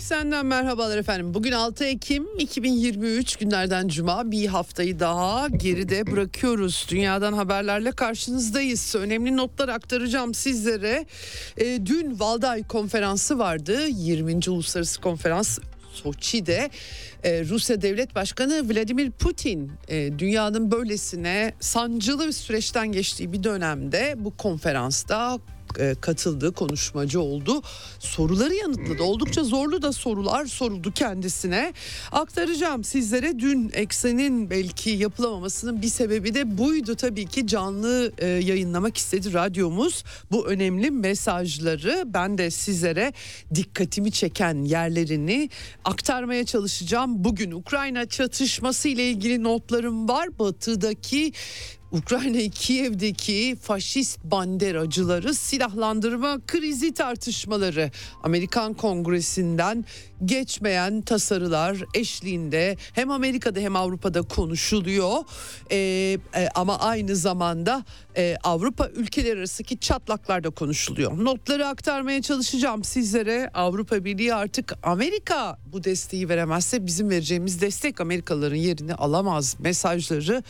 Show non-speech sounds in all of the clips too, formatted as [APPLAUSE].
Eksenden merhabalar efendim. Bugün 6 Ekim 2023 günlerden cuma bir haftayı daha geride bırakıyoruz. Dünyadan haberlerle karşınızdayız. Önemli notlar aktaracağım sizlere. E, dün Valday konferansı vardı. 20. Uluslararası Konferans Soçi'de e, Rusya Devlet Başkanı Vladimir Putin e, dünyanın böylesine sancılı bir süreçten geçtiği bir dönemde bu konferansta e, katıldı, konuşmacı oldu. Soruları yanıtladı. Oldukça zorlu da sorular soruldu kendisine. Aktaracağım sizlere dün eksenin belki yapılamamasının bir sebebi de buydu tabii ki canlı e, yayınlamak istedi radyomuz. Bu önemli mesajları ben de sizlere dikkatimi çeken yerlerini aktarmaya çalışacağım. Bugün Ukrayna çatışması ile ilgili notlarım var. Batıdaki Ukrayna Kiev'deki faşist banderacıları silahlandırma krizi tartışmaları Amerikan Kongresi'nden geçmeyen tasarılar eşliğinde hem Amerika'da hem Avrupa'da konuşuluyor ee, e, ama aynı zamanda e, Avrupa ülkeleri arasındaki çatlaklarda konuşuluyor. Notları aktarmaya çalışacağım sizlere. Avrupa Birliği artık Amerika bu desteği veremezse bizim vereceğimiz destek Amerikalıların yerini alamaz mesajları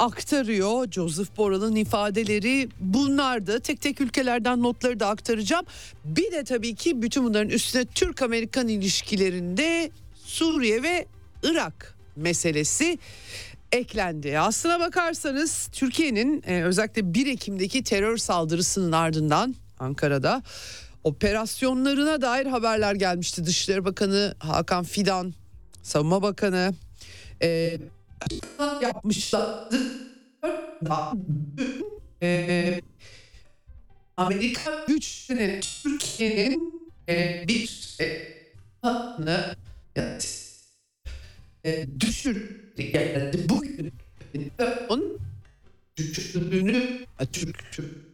aktarıyor. Joseph Borrell'ın ifadeleri bunlardı. Tek tek ülkelerden notları da aktaracağım. Bir de tabii ki bütün bunların üstüne Türk-Amerikan ilişkilerinde Suriye ve Irak meselesi eklendi. Aslına bakarsanız Türkiye'nin e, özellikle 1 Ekim'deki terör saldırısının ardından Ankara'da operasyonlarına dair haberler gelmişti. Dışişleri Bakanı Hakan Fidan, Savunma Bakanı e, yapmışlardı. Ee, Amerika güçleri Türkiye'nin e, bir e, e, düşürdü geldi bugün onun düşürdüğünü Türk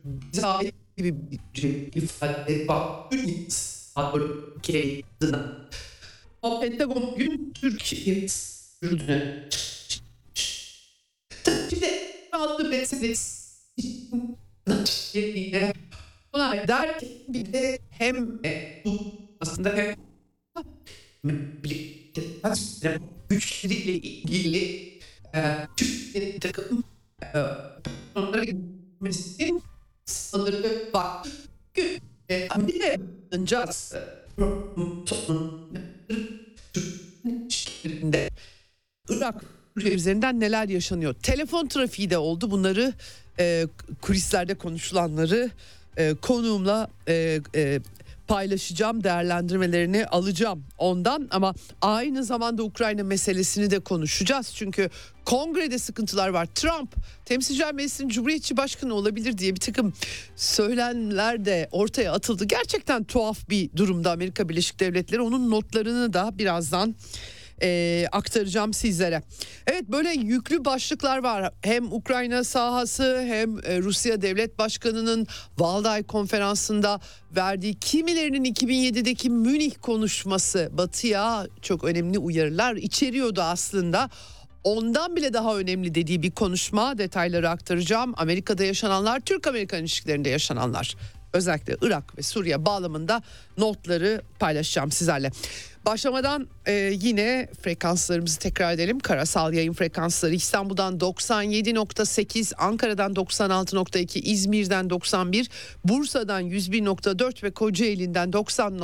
bize ait gibi bir şey ifade var. Türkiye adına o Pentagon gün Türkiye düşürdüğünü Şimdi aldı meselesi buna der ki bir de hem e, bu aslında hem güçleriyle ilgili e, Türkiye'nin takım e, onlara gitmesinin sınırı var. Çünkü e, bir de ancak Irak üzerinden neler yaşanıyor? Telefon trafiği de oldu. Bunları e, kulislerde konuşulanları e, konuğumla e, e, paylaşacağım, değerlendirmelerini alacağım ondan ama aynı zamanda Ukrayna meselesini de konuşacağız. Çünkü kongrede sıkıntılar var. Trump temsilciler meclisinin cumhuriyetçi başkanı olabilir diye bir takım söylenler de ortaya atıldı. Gerçekten tuhaf bir durumda Amerika Birleşik Devletleri. Onun notlarını da birazdan e, aktaracağım sizlere. Evet böyle yüklü başlıklar var. Hem Ukrayna sahası hem e, Rusya Devlet Başkanı'nın Valday konferansında verdiği kimilerinin 2007'deki Münih konuşması Batı'ya çok önemli uyarılar içeriyordu aslında. Ondan bile daha önemli dediği bir konuşma detayları aktaracağım. Amerika'da yaşananlar, Türk-Amerikan ilişkilerinde yaşananlar. Özellikle Irak ve Suriye bağlamında notları paylaşacağım sizlerle. Başlamadan e, yine frekanslarımızı tekrar edelim. Karasal yayın frekansları İstanbul'dan 97.8, Ankara'dan 96.2, İzmir'den 91, Bursa'dan 101.4 ve Kocaeli'nden 90.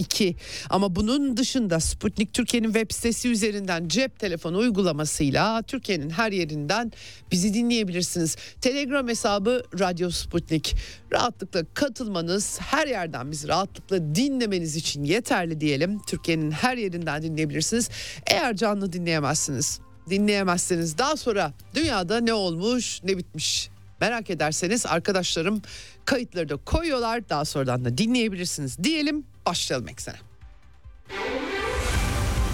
2. Ama bunun dışında Sputnik Türkiye'nin web sitesi üzerinden cep telefonu uygulamasıyla Türkiye'nin her yerinden bizi dinleyebilirsiniz. Telegram hesabı Radyo Sputnik. Rahatlıkla katılmanız, her yerden bizi rahatlıkla dinlemeniz için yeterli diyelim. Türkiye'nin her yerinden dinleyebilirsiniz. Eğer canlı dinleyemezsiniz, dinleyemezseniz daha sonra dünyada ne olmuş, ne bitmiş Merak ederseniz arkadaşlarım kayıtları da koyuyorlar. Daha sonradan da dinleyebilirsiniz diyelim. Başlayalım eksene.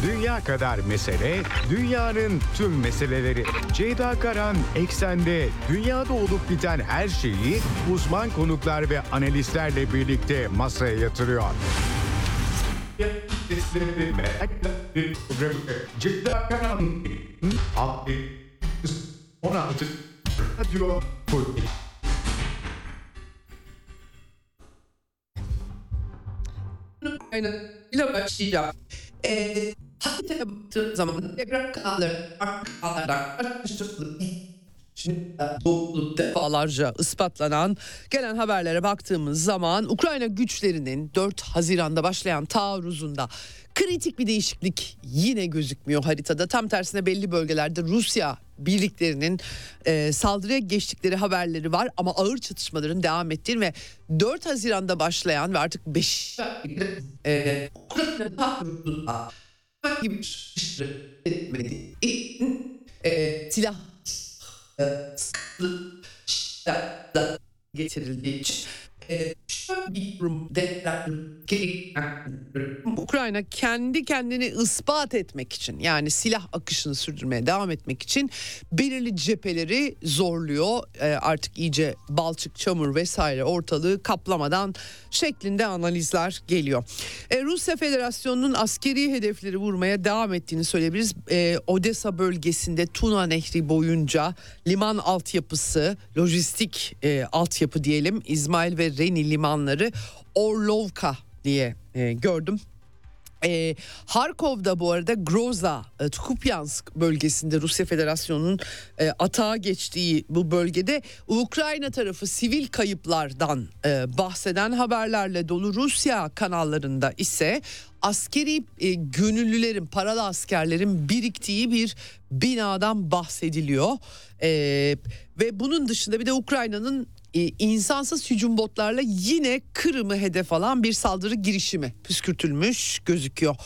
Dünya kadar mesele, dünyanın tüm meseleleri. Ceyda Karan Eksen'de dünyada olup biten her şeyi uzman konuklar ve analistlerle birlikte masaya yatırıyor. Ceyda Karan 16 Radyo İle başlayacağım. Ee, haritaya baktığım zaman tekrar kanalları farklı kanallardan karşılaştırdım. Şimdi doğru defalarca ispatlanan gelen haberlere baktığımız zaman Ukrayna güçlerinin 4 Haziran'da başlayan taarruzunda kritik bir değişiklik yine gözükmüyor haritada. Tam tersine belli bölgelerde Rusya birliklerinin e, saldırıya geçtikleri haberleri var ama ağır çatışmaların devam ettiği ve 4 Haziran'da başlayan ve artık 5 e, etmediği e, silah getirildiği için e, Ukrayna kendi kendini ispat etmek için yani silah akışını sürdürmeye devam etmek için belirli cepheleri zorluyor. E, artık iyice balçık, çamur vesaire ortalığı kaplamadan şeklinde analizler geliyor. E, Rusya Federasyonu'nun askeri hedefleri vurmaya devam ettiğini söyleyebiliriz. Odessa bölgesinde Tuna Nehri boyunca liman altyapısı, lojistik e, altyapı diyelim İzmail ve Reni limanları Orlovka diye e, gördüm. E, Harkov'da bu arada Groza, e, Kupyansk bölgesinde Rusya Federasyonu'nun e, atağa geçtiği bu bölgede Ukrayna tarafı sivil kayıplardan e, bahseden haberlerle dolu Rusya kanallarında ise askeri e, gönüllülerin, paralı askerlerin biriktiği bir binadan bahsediliyor. E, ve bunun dışında bir de Ukrayna'nın insansız hücum botlarla yine Kırım'ı hedef alan bir saldırı girişimi püskürtülmüş gözüküyor.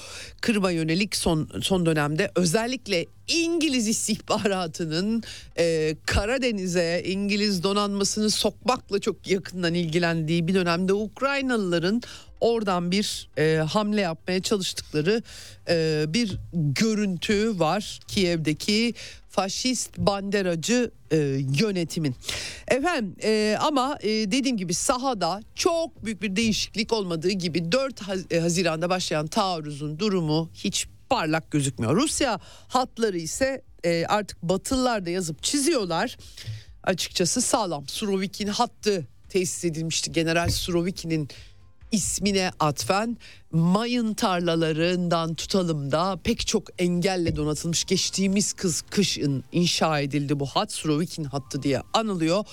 Kırım'a yönelik son son dönemde özellikle İngiliz istihbaratının e, Karadeniz'e İngiliz donanmasını sokmakla çok yakından ilgilendiği bir dönemde Ukraynalıların oradan bir e, hamle yapmaya çalıştıkları e, bir görüntü var Kiev'deki faşist banderacı e, yönetimin. Efendim e, ama e, dediğim gibi sahada çok büyük bir değişiklik olmadığı gibi 4 Haziran'da başlayan taarruzun durumu hiç parlak gözükmüyor. Rusya hatları ise e, artık Batılılar da yazıp çiziyorlar. Açıkçası sağlam. Surovikin hattı tesis edilmişti. General Surovikin'in ismine atfen mayın tarlalarından tutalım da pek çok engelle donatılmış geçtiğimiz kız kışın inşa edildi bu hat Surovikin hattı diye anılıyor.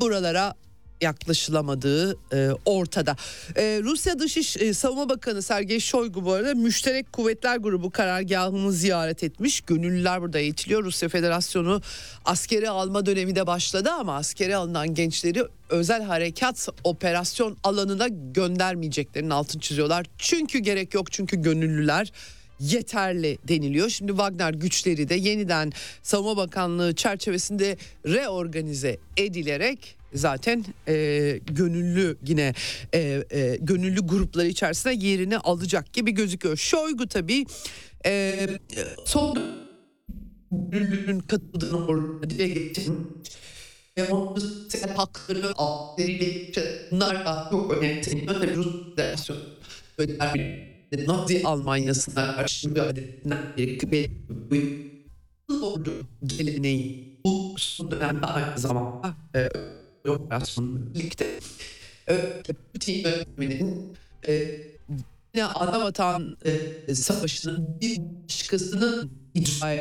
Buralara yaklaşılamadığı e, ortada. E, Rusya Dışiş e, Savunma Bakanı Sergey Shoigu bu arada müşterek kuvvetler grubu karargahını ziyaret etmiş. Gönüllüler burada eğitiliyor. Rusya Federasyonu askeri alma dönemi de başladı ama askeri alınan gençleri özel harekat operasyon alanına göndermeyeceklerinin altını çiziyorlar. Çünkü gerek yok çünkü gönüllüler yeterli deniliyor. Şimdi Wagner güçleri de yeniden Savunma Bakanlığı çerçevesinde reorganize edilerek zaten e, gönüllü yine e, e, gönüllü grupları içerisinde yerini alacak gibi gözüküyor. Şoygu tabii e, son gönüllünün katıldığını orada dile getirmiş hakları bunlar da çok önemli. Tabii Rus Federasyonu Nazi Almanya'sına karşı mücadelesinden biri ordu geleneği bu son dönemde aynı zamanda e, operasyonla birlikte Putin yönetiminin e, yine Anavatan e, Savaşı'nın bir başkasının icra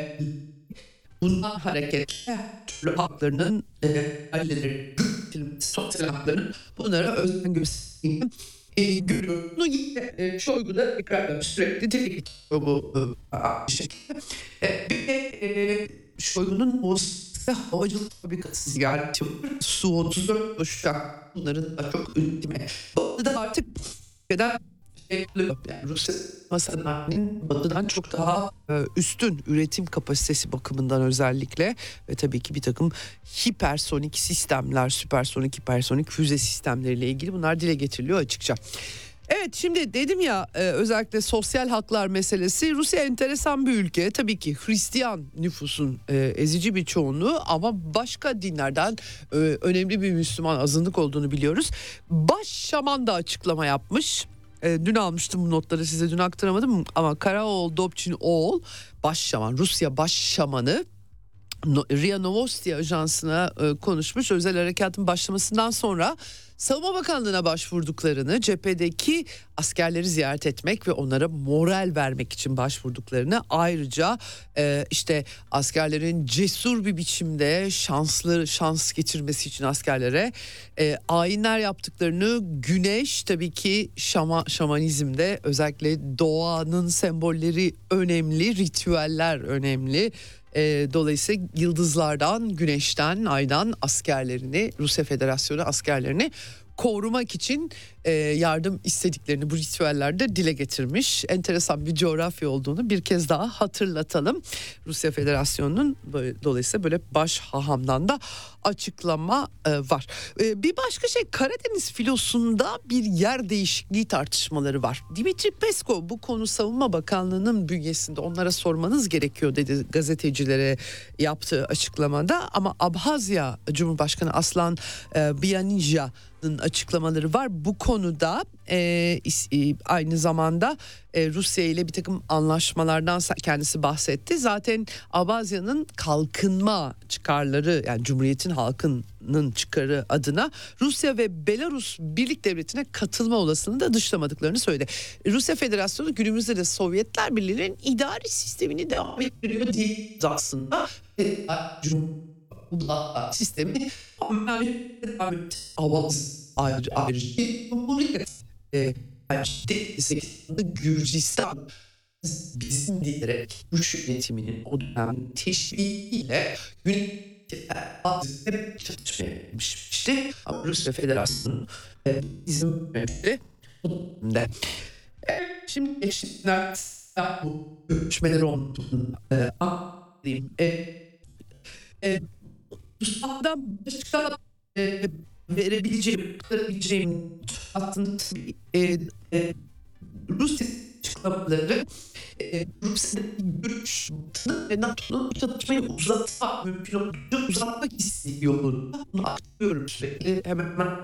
bundan hareketle türlü haklarının aileleri sosyal haklarının bunlara özen gösterdiğini e, görüyoruz. Bunu yine e, Şoygu da tekrar sürekli dile getiriyor bu e, şekilde. E, bir de e, Şoygu'nun o havacılık fabrikası ziyareti Su 34 uçak bunların da çok ünlü. Bu da artık kadar yani Rusya masanın batıdan çok daha e, üstün üretim kapasitesi bakımından özellikle ve tabii ki bir takım hipersonik sistemler, süpersonik, hipersonik füze sistemleriyle ilgili bunlar dile getiriliyor açıkça. Evet şimdi dedim ya e, özellikle sosyal haklar meselesi Rusya enteresan bir ülke tabii ki Hristiyan nüfusun e, ezici bir çoğunluğu ama başka dinlerden e, önemli bir Müslüman azınlık olduğunu biliyoruz. Baş şaman da açıklama yapmış. dün almıştım bu notları size dün aktaramadım ama Karaoğul Dobçin Oğul baş şaman Rusya baş şamanı RIA Novosti ajansına konuşmuş özel harekatın başlamasından sonra Savunma Bakanlığı'na başvurduklarını, cephedeki askerleri ziyaret etmek ve onlara moral vermek için başvurduklarını ayrıca e, işte askerlerin cesur bir biçimde şanslı şans getirmesi için askerlere e, ayinler yaptıklarını güneş tabii ki şama, şamanizmde özellikle doğanın sembolleri önemli, ritüeller önemli. E, dolayısıyla yıldızlardan, güneşten, aydan askerlerini, Rusya Federasyonu askerlerini korumak için e, yardım istediklerini bu ritüellerde dile getirmiş. Enteresan bir coğrafya olduğunu bir kez daha hatırlatalım. Rusya Federasyonu'nun dolayısıyla böyle baş hahamdan da açıklama e, var. E, bir başka şey Karadeniz filosunda bir yer değişikliği tartışmaları var. Dimitri Peskov bu konu Savunma Bakanlığı'nın bünyesinde onlara sormanız gerekiyor dedi gazetecilere yaptığı açıklamada ama Abhazya Cumhurbaşkanı Aslan e, Biyanija açıklamaları var. Bu konuda e, e, aynı zamanda e, Rusya ile bir takım anlaşmalardan kendisi bahsetti. Zaten Abazya'nın kalkınma çıkarları yani Cumhuriyet'in halkının çıkarı adına Rusya ve Belarus Birlik Devleti'ne katılma olasılığını da dışlamadıklarını söyledi. Rusya Federasyonu günümüzde de Sovyetler Birliği'nin idari sistemini devam ettiriyor değil aslında. Sistemi avaz ayrıca ayrıca Cumhuriyet e, Gürcistan bizim diyerek Rus yönetiminin o dönem teşvikiyle hep çatışmıştı. Ama Rusya Federasyonu e, izin verdi. De. E, şimdi geçtiler bu görüşmeler olduğunu e, anlayayım. E, e, Rusya'dan başka e, verebileceğim, verebileceğim aslında e, e, Rusya açıklamaları e, Rusya'daki görüş ve NATO'nun çatışmayı uzatmak mümkün olduğunca uzatmak istiyor. Bunu aktarıyorum sürekli hemen hemen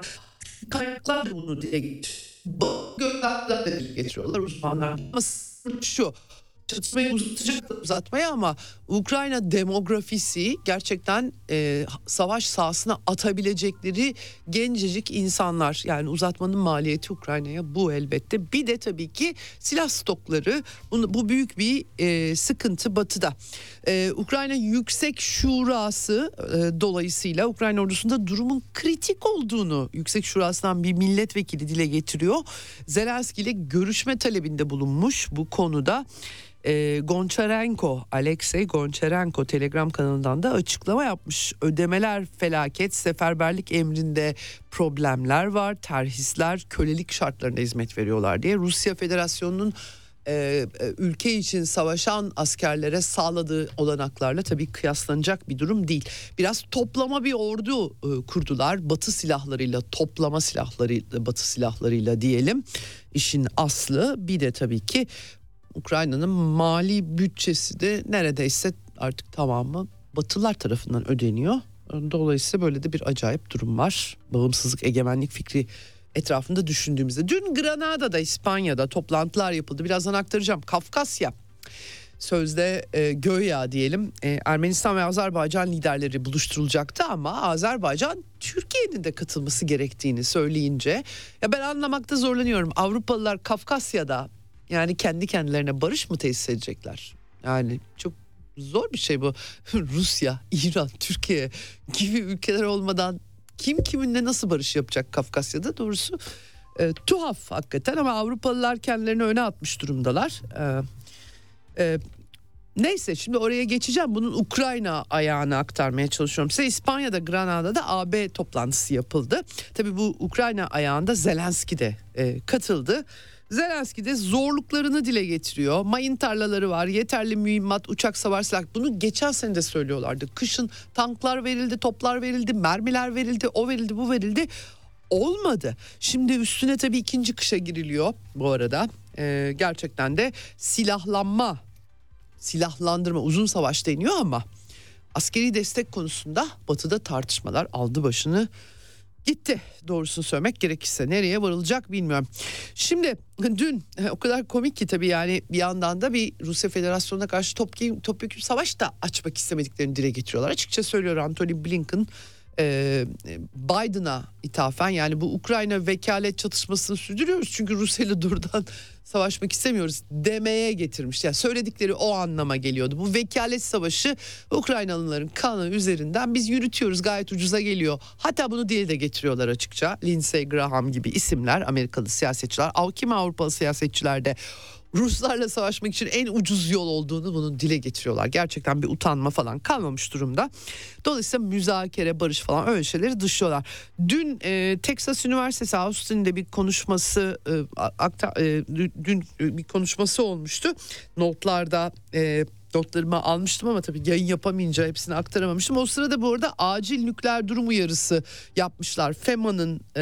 kaynaklar da bunu dile getiriyor. Bu gökler de dile getiriyorlar uzmanlar. Ama şu çatışmayı uzatacak uzatmaya ama Ukrayna demografisi gerçekten e, savaş sahasına atabilecekleri gencecik insanlar. Yani uzatmanın maliyeti Ukrayna'ya bu elbette. Bir de tabii ki silah stokları bu, bu büyük bir e, sıkıntı batıda. E, Ukrayna Yüksek Şurası e, dolayısıyla Ukrayna ordusunda durumun kritik olduğunu Yüksek Şurası'ndan bir milletvekili dile getiriyor. Zelenski ile görüşme talebinde bulunmuş bu konuda e, Gonçarenko, Alexey Gonçarenko Telegram kanalından da açıklama yapmış. Ödemeler felaket, seferberlik emrinde problemler var, terhisler kölelik şartlarında hizmet veriyorlar diye Rusya Federasyonu'nun e, e, ülke için savaşan askerlere sağladığı olanaklarla tabii kıyaslanacak bir durum değil. Biraz toplama bir ordu e, kurdular. Batı silahlarıyla, toplama silahlarıyla, Batı silahlarıyla diyelim. İşin aslı bir de tabii ki Ukrayna'nın mali bütçesi de neredeyse artık tamamı Batılar tarafından ödeniyor. Dolayısıyla böyle de bir acayip durum var. Bağımsızlık, egemenlik fikri etrafında düşündüğümüzde. Dün Granada'da, İspanya'da toplantılar yapıldı. Birazdan aktaracağım. Kafkasya sözde e, göya diyelim e, Ermenistan ve Azerbaycan liderleri buluşturulacaktı ama Azerbaycan Türkiye'nin de katılması gerektiğini söyleyince ya ben anlamakta zorlanıyorum. Avrupalılar Kafkasya'da yani kendi kendilerine barış mı tesis edecekler? Yani çok zor bir şey bu. [LAUGHS] Rusya, İran, Türkiye gibi ülkeler olmadan kim kiminle nasıl barış yapacak Kafkasya'da doğrusu e, tuhaf hakikaten ama Avrupalılar kendilerini öne atmış durumdalar. E, e, neyse şimdi oraya geçeceğim. Bunun Ukrayna ayağını aktarmaya çalışıyorum size. İspanya'da Granada'da AB toplantısı yapıldı. Tabii bu Ukrayna ayağında Zelenski de e, katıldı Zelenski de zorluklarını dile getiriyor. Mayın tarlaları var, yeterli mühimmat, uçak savar silah. Bunu geçen sene de söylüyorlardı. Kışın tanklar verildi, toplar verildi, mermiler verildi, o verildi, bu verildi. Olmadı. Şimdi üstüne tabii ikinci kışa giriliyor bu arada. Ee, gerçekten de silahlanma, silahlandırma, uzun savaş deniyor ama askeri destek konusunda batıda tartışmalar aldı başını gitti doğrusunu söylemek gerekirse nereye varılacak bilmiyorum. Şimdi dün o kadar komik ki tabii yani bir yandan da bir Rusya Federasyonu'na karşı topyekun top savaş da açmak istemediklerini dile getiriyorlar. Açıkça söylüyor Anthony Blinken e, Biden'a ithafen yani bu Ukrayna vekalet çatışmasını sürdürüyoruz. Çünkü Rusya ile durdan savaşmak istemiyoruz demeye getirmiş. Yani söyledikleri o anlama geliyordu. Bu vekalet savaşı Ukraynalıların kanı üzerinden biz yürütüyoruz gayet ucuza geliyor. Hatta bunu dile de getiriyorlar açıkça. Lindsey Graham gibi isimler Amerikalı siyasetçiler. Kim Avrupalı siyasetçiler de Ruslarla savaşmak için en ucuz yol olduğunu bunun dile getiriyorlar. Gerçekten bir utanma falan kalmamış durumda. Dolayısıyla müzakere, barış falan öyle şeyleri dışlıyorlar. Dün e, Texas Üniversitesi Austin'de bir konuşması e, akta, e, dün bir konuşması olmuştu. Notlarda e, notlarımı almıştım ama tabii yayın yapamayınca hepsini aktaramamıştım. O sırada bu arada acil nükleer durum uyarısı yapmışlar. FEMA'nın e,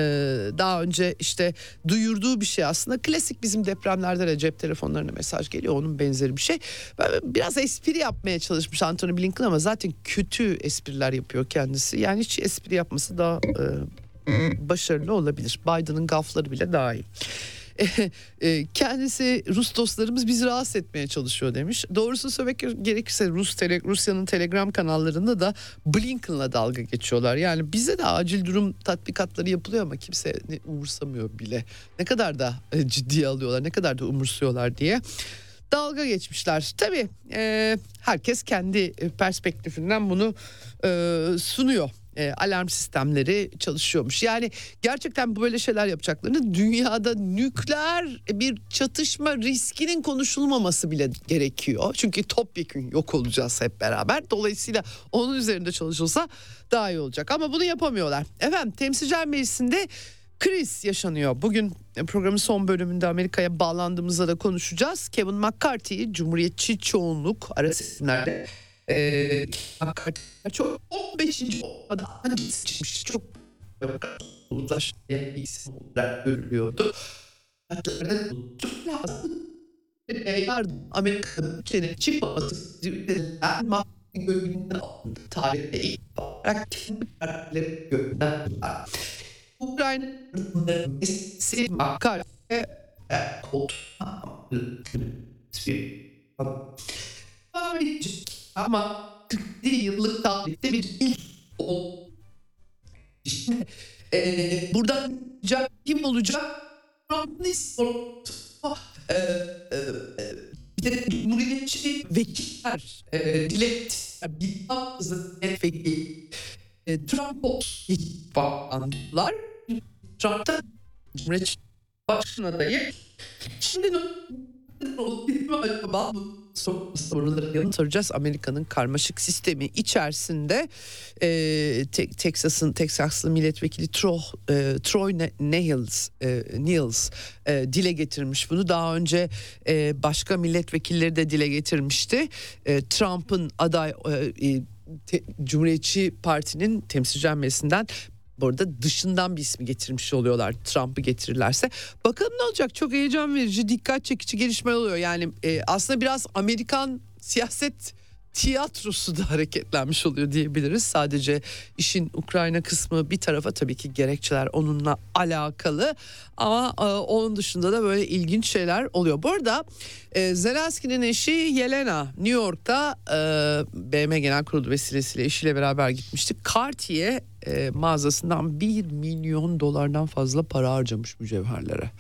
daha önce işte duyurduğu bir şey aslında. Klasik bizim depremlerde de cep telefonlarına mesaj geliyor. Onun benzeri bir şey. Biraz espri yapmaya çalışmış Anthony Blinken ama zaten kötü espriler yapıyor kendisi. Yani hiç espri yapması daha e, başarılı olabilir. Biden'ın gafları bile daha iyi. [LAUGHS] E, kendisi Rus dostlarımız bizi rahatsız etmeye çalışıyor demiş. Doğrusunu söylemek gerekirse Rus tele, Rusya'nın Telegram kanallarında da Blinken'la dalga geçiyorlar. Yani bize de acil durum tatbikatları yapılıyor ama kimse umursamıyor bile. Ne kadar da e, ciddiye alıyorlar, ne kadar da umursuyorlar diye dalga geçmişler. Tabii e, herkes kendi perspektifinden bunu e, sunuyor e, alarm sistemleri çalışıyormuş. Yani gerçekten böyle şeyler yapacaklarını dünyada nükleer bir çatışma riskinin konuşulmaması bile gerekiyor. Çünkü topyekün yok olacağız hep beraber. Dolayısıyla onun üzerinde çalışılsa daha iyi olacak. Ama bunu yapamıyorlar. Efendim Temsilciler Meclisi'nde kriz yaşanıyor. Bugün programın son bölümünde Amerika'ya bağlandığımızda da konuşacağız. Kevin McCarthy, Cumhuriyetçi çoğunluk ara seçimlerde ee, çok 15. olmadı hani seçilmiş çok uzlaşan bir isim olarak görülüyordu. Hatta çok lazım. Yardım Amerika'nın bütçenin çıkmaması üzerinden mahkeme gölgünden alındı. Tarihte ilk olarak kendi partileri gölgünden Ukrayna'nın Messi McCarthy koltuğuna bir ama 40 yıllık tarihte bir ilk oldu. İşte, e, buradan kim olacak? Trump'ın e, e, bir de Cumhuriyetçi vekiller, e, dilek, bir bazı milletvekili e, Trump'a bağlandılar. Trump'ta Cumhuriyetçi Başkan adayı. Şimdi [LAUGHS] acaba yanıt arayacağız. Amerika'nın karmaşık sistemi içerisinde e, te, Texas'ın Texaslı milletvekili Tro, e, Troy Niles, e, Niles e, dile getirmiş bunu. Daha önce e, başka milletvekilleri de dile getirmişti. E, Trump'ın aday e, e te, Cumhuriyetçi Parti'nin temsilciler meclisinden bu arada dışından bir ismi getirmiş oluyorlar Trump'ı getirirlerse. Bakalım ne olacak çok heyecan verici dikkat çekici gelişme oluyor. Yani e, aslında biraz Amerikan siyaset tiyatrosu da hareketlenmiş oluyor diyebiliriz. Sadece işin Ukrayna kısmı bir tarafa tabii ki gerekçeler onunla alakalı ama e, onun dışında da böyle ilginç şeyler oluyor. Bu arada e, Zelenski'nin eşi Yelena New York'ta e, BM Genel Kurulu vesilesiyle eşiyle beraber gitmişti. Cartier e, mağazasından 1 milyon dolardan fazla para harcamış mücevherlere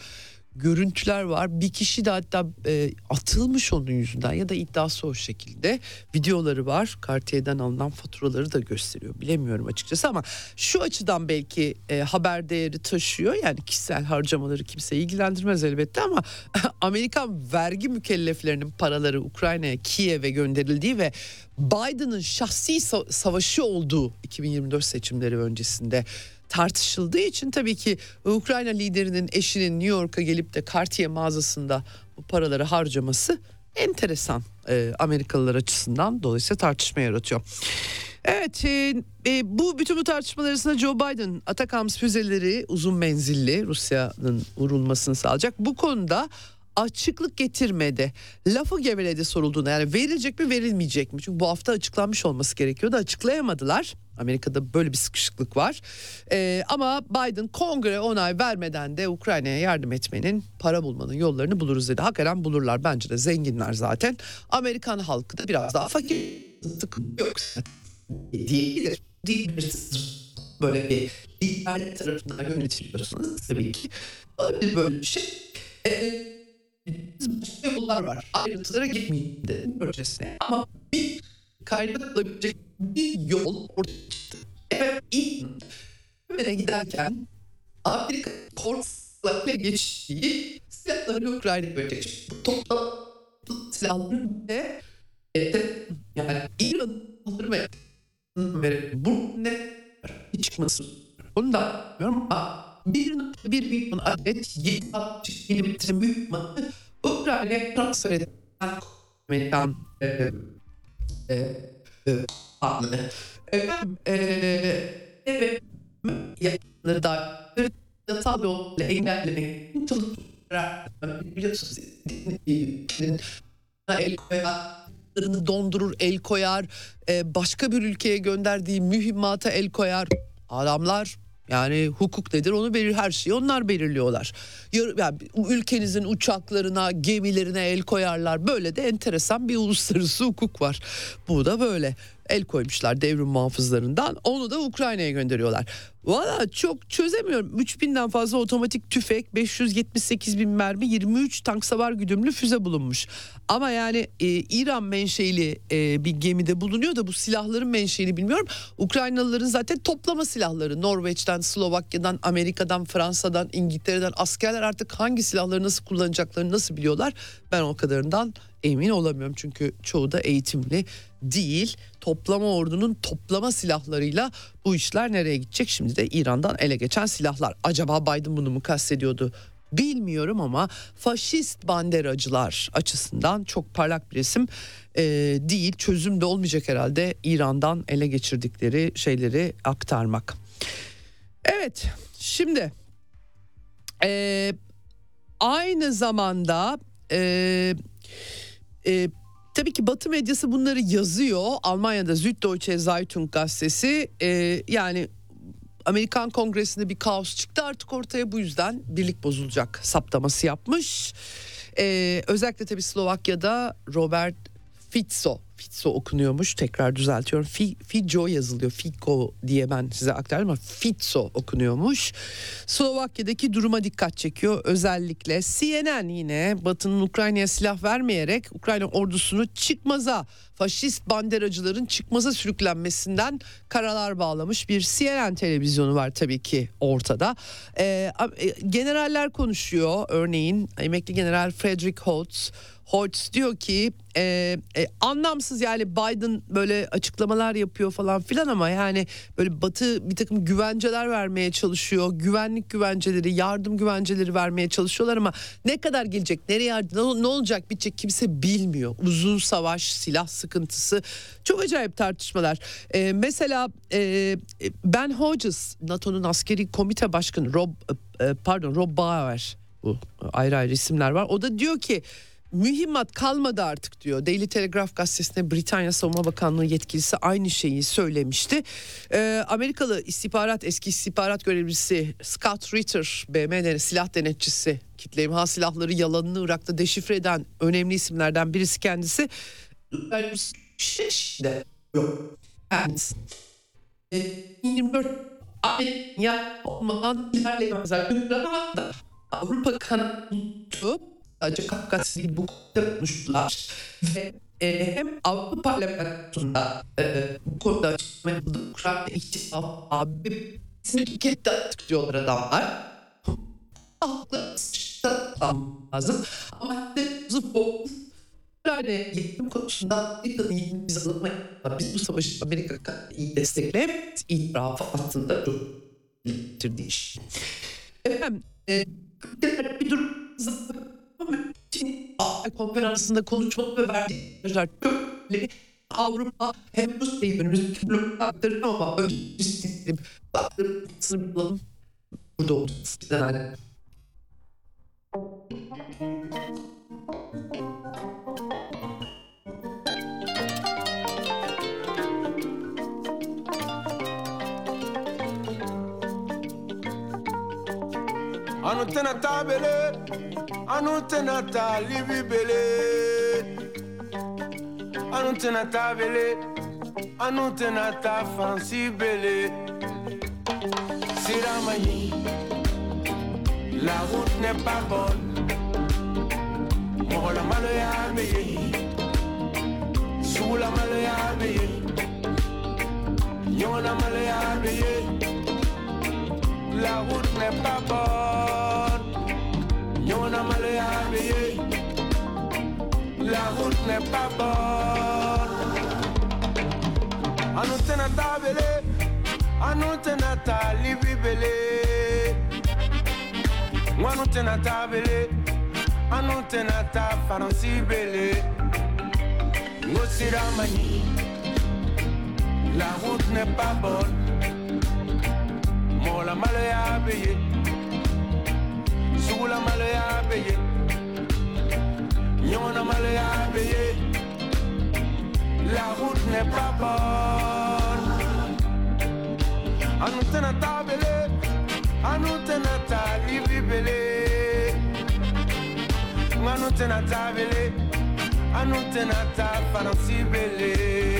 görüntüler var. Bir kişi de hatta e, atılmış onun yüzünden ya da iddiası o şekilde. Videoları var. Cartier'den alınan faturaları da gösteriyor. Bilemiyorum açıkçası ama şu açıdan belki e, haber değeri taşıyor. Yani kişisel harcamaları kimse ilgilendirmez elbette ama [LAUGHS] Amerikan vergi mükelleflerinin paraları Ukrayna'ya, Kiev'e gönderildiği ve Biden'ın şahsi savaşı olduğu 2024 seçimleri öncesinde tartışıldığı için tabii ki Ukrayna liderinin eşinin New York'a gelip de Cartier mağazasında bu paraları harcaması enteresan e, Amerikalılar açısından dolayısıyla tartışma yaratıyor. Evet e, e, bu bütün bu tartışmalar arasında Joe Biden Atakams füzeleri uzun menzilli Rusya'nın vurulmasını sağlayacak. Bu konuda açıklık getirmedi. Lafı geveledi sorulduğunda yani verilecek mi verilmeyecek mi? Çünkü bu hafta açıklanmış olması gerekiyordu açıklayamadılar. Amerika'da böyle bir sıkışıklık var. Ee, ama Biden kongre onay vermeden de Ukrayna'ya yardım etmenin, para bulmanın yollarını buluruz dedi. Hakikaten bulurlar bence de zenginler zaten. Amerikan halkı da biraz daha fakir. Yok. Değildir. Değildir. Böyle bir liderler tarafından yönetiliyorsunuz tabii ki. Böyle bir şey. Ee, başka var. Ayrıntılara gitmeyeyim de öncesine. Ama bir kaybedilebilecek bir yol ortaya çıktı. Evet ilk Ömer'e giderken Amerika korkusuyla geçtiği silahları Ukrayna'ya verecek. Toplam silahları ve yani İran'ın ve bu ne çıkması. Onu da bilmiyorum ama bir bir milyon adet 70 milimetre mühimmatı Ukrayna'ya transfer edilen Amerikan evet, yapıları da yasal yolla engellemek biliyorsunuz el koyar dondurur el koyar e, başka bir ülkeye gönderdiği mühimmata el koyar. Adamlar yani hukuk nedir onu belir her şeyi onlar belirliyorlar. Yani ülkenizin uçaklarına, gemilerine el koyarlar. Böyle de enteresan bir uluslararası hukuk var. Bu da böyle el koymuşlar devrim muhafızlarından. Onu da Ukrayna'ya gönderiyorlar. Valla çok çözemiyorum. 3000'den fazla otomatik tüfek, 578 bin mermi, 23 tank savar güdümlü füze bulunmuş. Ama yani e, İran menşeili e, bir gemide bulunuyor da bu silahların menşeili bilmiyorum. Ukraynalıların zaten toplama silahları. Norveç'ten, Slovakya'dan, Amerika'dan, Fransa'dan, İngiltere'den askerler artık hangi silahları nasıl kullanacaklarını nasıl biliyorlar? Ben o kadarından emin olamıyorum. Çünkü çoğu da eğitimli değil. Toplama ordunun toplama silahlarıyla bu işler nereye gidecek? Şimdi de İran'dan ele geçen silahlar. Acaba Biden bunu mu kastediyordu? Bilmiyorum ama faşist banderacılar açısından çok parlak bir isim e, değil. Çözüm de olmayacak herhalde İran'dan ele geçirdikleri şeyleri aktarmak. Evet şimdi e, aynı zamanda e, e, tabii ki Batı medyası bunları yazıyor. Almanya'da Süddeutsche Zeitung gazetesi e, yani Amerikan Kongresi'nde bir kaos çıktı artık ortaya bu yüzden birlik bozulacak saptaması yapmış. Ee, özellikle tabii Slovakya'da Robert Fico Fico okunuyormuş tekrar düzeltiyorum. Fi, Fico yazılıyor. Fico diye ben size aktardım ama Fico okunuyormuş. Slovakya'daki duruma dikkat çekiyor. Özellikle CNN yine Batı'nın Ukrayna'ya silah vermeyerek Ukrayna ordusunu çıkmaza faşist banderacıların çıkmaza sürüklenmesinden karalar bağlamış bir CNN televizyonu var tabii ki ortada. Ee, generaller konuşuyor örneğin emekli general Frederick Holtz Holtz diyor ki e, e, anlamsız yani Biden böyle açıklamalar yapıyor falan filan ama yani böyle Batı bir takım güvenceler vermeye çalışıyor. Güvenlik güvenceleri, yardım güvenceleri vermeye çalışıyorlar ama ne kadar gelecek, nereye yardım, ne olacak bitecek kimse bilmiyor. Uzun savaş, silah sıkıntısı çok acayip tartışmalar. E, mesela e, Ben Hodges, NATO'nun askeri komite başkanı Rob e, pardon Rob Bauer bu ayrı ayrı isimler var. O da diyor ki mühimmat kalmadı artık diyor. Daily Telegraph gazetesine Britanya Savunma Bakanlığı yetkilisi aynı şeyi söylemişti. Ee, Amerikalı istihbarat eski istihbarat görevlisi Scott Ritter BM silah denetçisi kitle imha silahları yalanını Irak'ta deşifre eden önemli isimlerden birisi kendisi. İşte yok. Kendisi. 24 ya olmadan ilerleyemezler. Avrupa kanadı sadece Kafkasya bu konuda konuştular. Ve e, hem Avrupa Parlamentosu'nda e, bu konuda açıklama yapıldı. Ukrayna ihtisaf abi şirkette attık diyorlar adamlar. Haklı lazım. Ama bu Ukrayna'ya yetim konusunda Amerika'nın yetimimizi alamayız. Biz bu savaşı Amerika'yı destekleyemeyiz. İtirafı aslında çok getirdiği iş. Efendim e, bir durum konferansında konuşmalı ve verdiği mesajlar çok önemli. Avrupa hem Rusya'yı önümüzdeki bloku aktarır ama öncesinde baktırıp sınır bulalım. Burada oldu. Sizden anu tɛna taa bele anu tɛna taa libi bele anu tɛna taa bele. Anu tɛna taa faransi bele sira ma ɲi la route n'est pas bonne. Mɔgɔ la maloya bɛ yen sugu la maloya bɛ yen ɲɔgɔn la maloya bɛ la route n'est pas bonne. Yon a mal habillé La route n'est pas bonne. Anoutena ta belé Anoutena ta libi belé Anoutena ta belé Anoutena ta faransi belé Ngosira mani La route n'est pas bonne. Mola mal habillé Sous la malle à payer. Y'en a mal à payer. La route n'est pas bonne. À nous tenir ta belle. À nous tenir ta libérée. À nous tenir ta belle. À nous tenir ta fancy.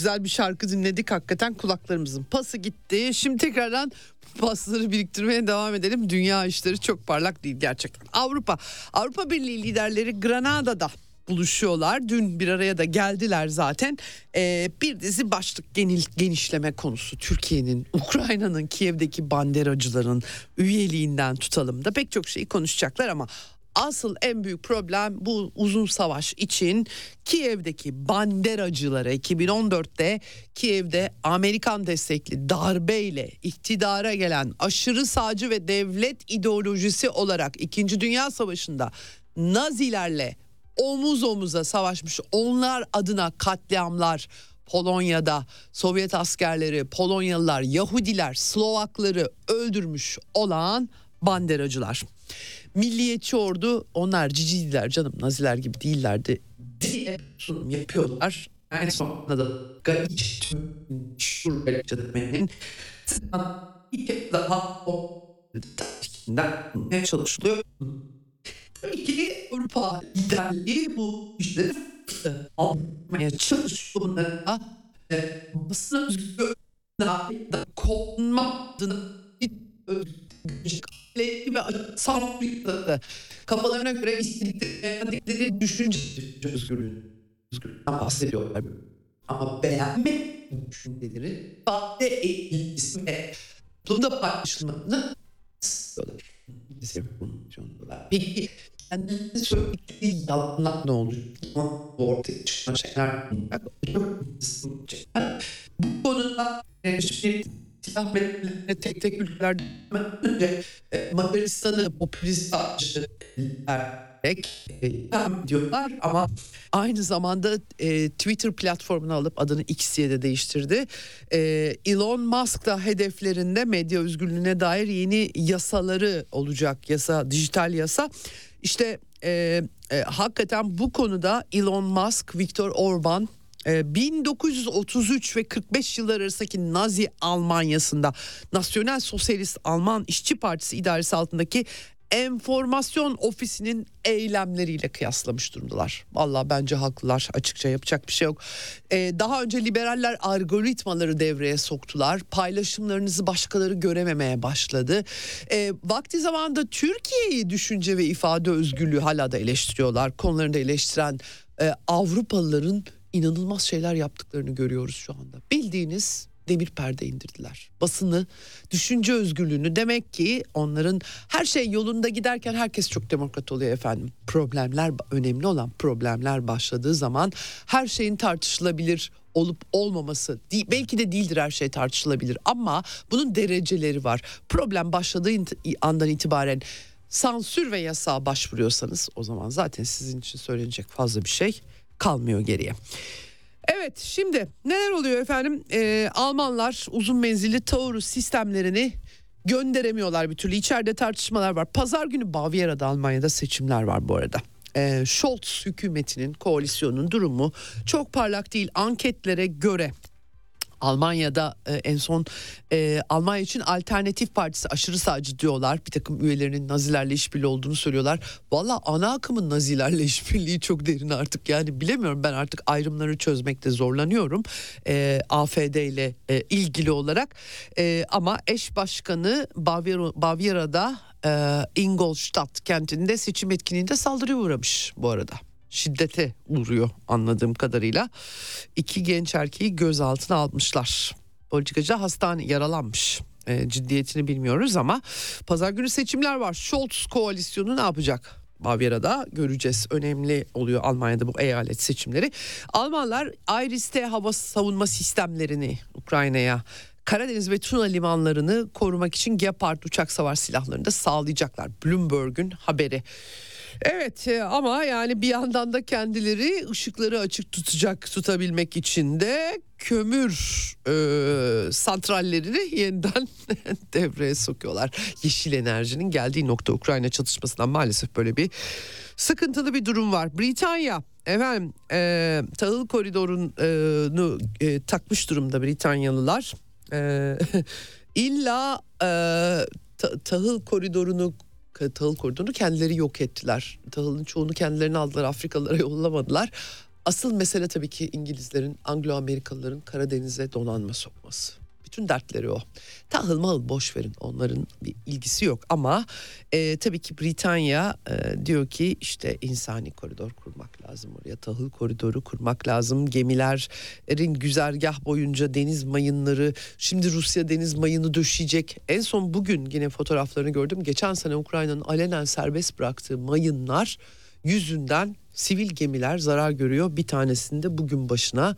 Güzel bir şarkı dinledik hakikaten kulaklarımızın pası gitti. Şimdi tekrardan pasları biriktirmeye devam edelim. Dünya işleri çok parlak değil gerçekten. Avrupa Avrupa Birliği liderleri Granada'da buluşuyorlar. Dün bir araya da geldiler zaten. Ee, bir dizi başlık genil, genişleme konusu. Türkiye'nin, Ukrayna'nın, Kiev'deki banderacıların üyeliğinden tutalım da pek çok şeyi konuşacaklar ama Asıl en büyük problem bu uzun savaş için Kiev'deki banderacılara 2014'te Kiev'de Amerikan destekli darbeyle iktidara gelen aşırı sağcı ve devlet ideolojisi olarak 2. Dünya Savaşı'nda Nazilerle omuz omuza savaşmış onlar adına katliamlar Polonya'da Sovyet askerleri, Polonyalılar, Yahudiler, Slovakları öldürmüş olan banderacılar. Milliyetçi ordu onlar ciciydiler canım naziler gibi değillerdi diye sunum yapıyorlar. En sonunda da Galicia tüm demenin bir kez daha o ne çalışılıyor. İki Avrupa liderliği bu işleri almaya çalışıyor bunlara. E, basın özgürlüğüne konmadığını ve sanrıkları kafalarına göre istedikleri düşünce özgürlüğünden bahsediyorlar. Ama beğenme düşünceleri ifade edilmesi ve toplumda paylaşılmasını istiyorlar. Peki kendisi söyledikleri yalanlar ne olur? Ortaya çıkan şeyler bu konuda silah belirlerine tek tek ülkeler önce e, Macaristan'ı popülist diyorlar ama aynı zamanda e, Twitter platformunu alıp adını X'ye de değiştirdi. E, Elon Musk da hedeflerinde medya özgürlüğüne dair yeni yasaları olacak. Yasa, dijital yasa. İşte e, e, hakikaten bu konuda Elon Musk, Viktor Orban 1933 ve 45 yıllar arasındaki Nazi Almanyası'nda Nasyonel Sosyalist Alman İşçi Partisi idaresi altındaki enformasyon ofisinin eylemleriyle kıyaslamış durumdalar. Valla bence haklılar açıkça yapacak bir şey yok. Ee, daha önce liberaller algoritmaları devreye soktular. Paylaşımlarınızı başkaları görememeye başladı. Ee, vakti zamanında Türkiye'yi düşünce ve ifade özgürlüğü hala da eleştiriyorlar. Konularında eleştiren e, Avrupalıların inanılmaz şeyler yaptıklarını görüyoruz şu anda. Bildiğiniz demir perde indirdiler. Basını, düşünce özgürlüğünü demek ki onların her şey yolunda giderken herkes çok demokrat oluyor efendim. Problemler önemli olan problemler başladığı zaman her şeyin tartışılabilir olup olmaması belki de değildir her şey tartışılabilir ama bunun dereceleri var. Problem başladığı andan itibaren sansür ve yasağa başvuruyorsanız o zaman zaten sizin için söylenecek fazla bir şey kalmıyor geriye. Evet şimdi neler oluyor efendim? Ee, Almanlar uzun menzilli Taurus sistemlerini gönderemiyorlar bir türlü. İçeride tartışmalar var. Pazar günü Bavyera'da Almanya'da seçimler var bu arada. Ee, Scholz hükümetinin koalisyonun durumu çok parlak değil. Anketlere göre Almanya'da e, en son e, Almanya için Alternatif Partisi aşırı sağcı diyorlar. Bir takım üyelerinin Nazilerle işbirliği olduğunu söylüyorlar. Valla ana akımın Nazilerle [LAUGHS] işbirliği çok derin artık. Yani bilemiyorum ben artık ayrımları çözmekte zorlanıyorum. E, AFD ile e, ilgili olarak. E, ama eş başkanı Bavyera, Bavyera'da e, Ingolstadt kentinde seçim etkinliğinde saldırıya uğramış bu arada şiddete uğruyor anladığım kadarıyla. İki genç erkeği gözaltına almışlar. Politikacı hastane yaralanmış. E, ciddiyetini bilmiyoruz ama pazar günü seçimler var. Scholz koalisyonu ne yapacak? Bavyera'da göreceğiz. Önemli oluyor Almanya'da bu eyalet seçimleri. Almanlar Iris-T hava savunma sistemlerini Ukrayna'ya Karadeniz ve Tuna limanlarını korumak için Gepard uçak savar silahlarını da sağlayacaklar. Bloomberg'un haberi. Evet e, ama yani bir yandan da kendileri ışıkları açık tutacak tutabilmek için de kömür e, santrallerini yeniden [LAUGHS] devreye sokuyorlar. Yeşil enerjinin geldiği nokta Ukrayna çatışmasından maalesef böyle bir sıkıntılı bir durum var. Britanya efendim e, tahıl koridorunu e, takmış durumda Britanyalılar. E, [LAUGHS] illa e, ta, tahıl koridorunu tahıl koridorunu kendileri yok ettiler. Tahılın çoğunu kendilerine aldılar Afrikalılara [LAUGHS] yollamadılar. Asıl mesele tabii ki İngilizlerin, Anglo-Amerikalıların Karadeniz'e donanma sokması. Bütün dertleri o. Tahıl mahıl boş verin onların bir ilgisi yok. Ama e, tabii ki Britanya e, diyor ki işte insani koridor kurmak lazım oraya tahıl koridoru kurmak lazım. Gemilerin güzergah boyunca deniz mayınları şimdi Rusya deniz mayını döşeyecek. En son bugün yine fotoğraflarını gördüm. Geçen sene Ukrayna'nın alenen serbest bıraktığı mayınlar yüzünden sivil gemiler zarar görüyor. Bir tanesinde bugün başına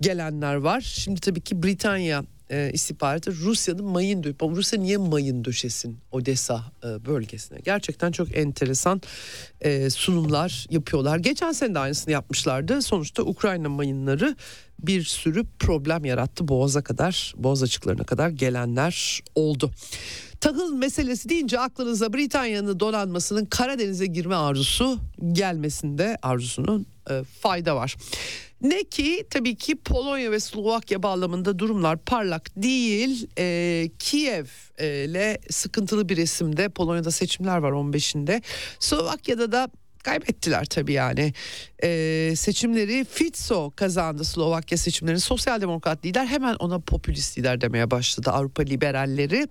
gelenler var. Şimdi tabii ki Britanya e, istihbaratı Rusya'nın mayın Rusya niye mayın döşesin Odessa e, bölgesine? Gerçekten çok enteresan e, sunumlar yapıyorlar. Geçen sene de aynısını yapmışlardı. Sonuçta Ukrayna mayınları bir sürü problem yarattı. Boğaz'a kadar, Boğaz açıklarına kadar gelenler oldu. Tahıl meselesi deyince aklınıza Britanya'nın donanmasının Karadeniz'e girme arzusu gelmesinde arzusunun e, fayda var. Ne ki tabii ki Polonya ve Slovakya bağlamında durumlar parlak değil. E, Kiev e, ile sıkıntılı bir resimde Polonya'da seçimler var 15'inde. Slovakya'da da kaybettiler tabii yani. Ee, seçimleri Fico kazandı Slovakya seçimlerini. Sosyal demokrat lider hemen ona popülist lider demeye başladı Avrupa liberalleri.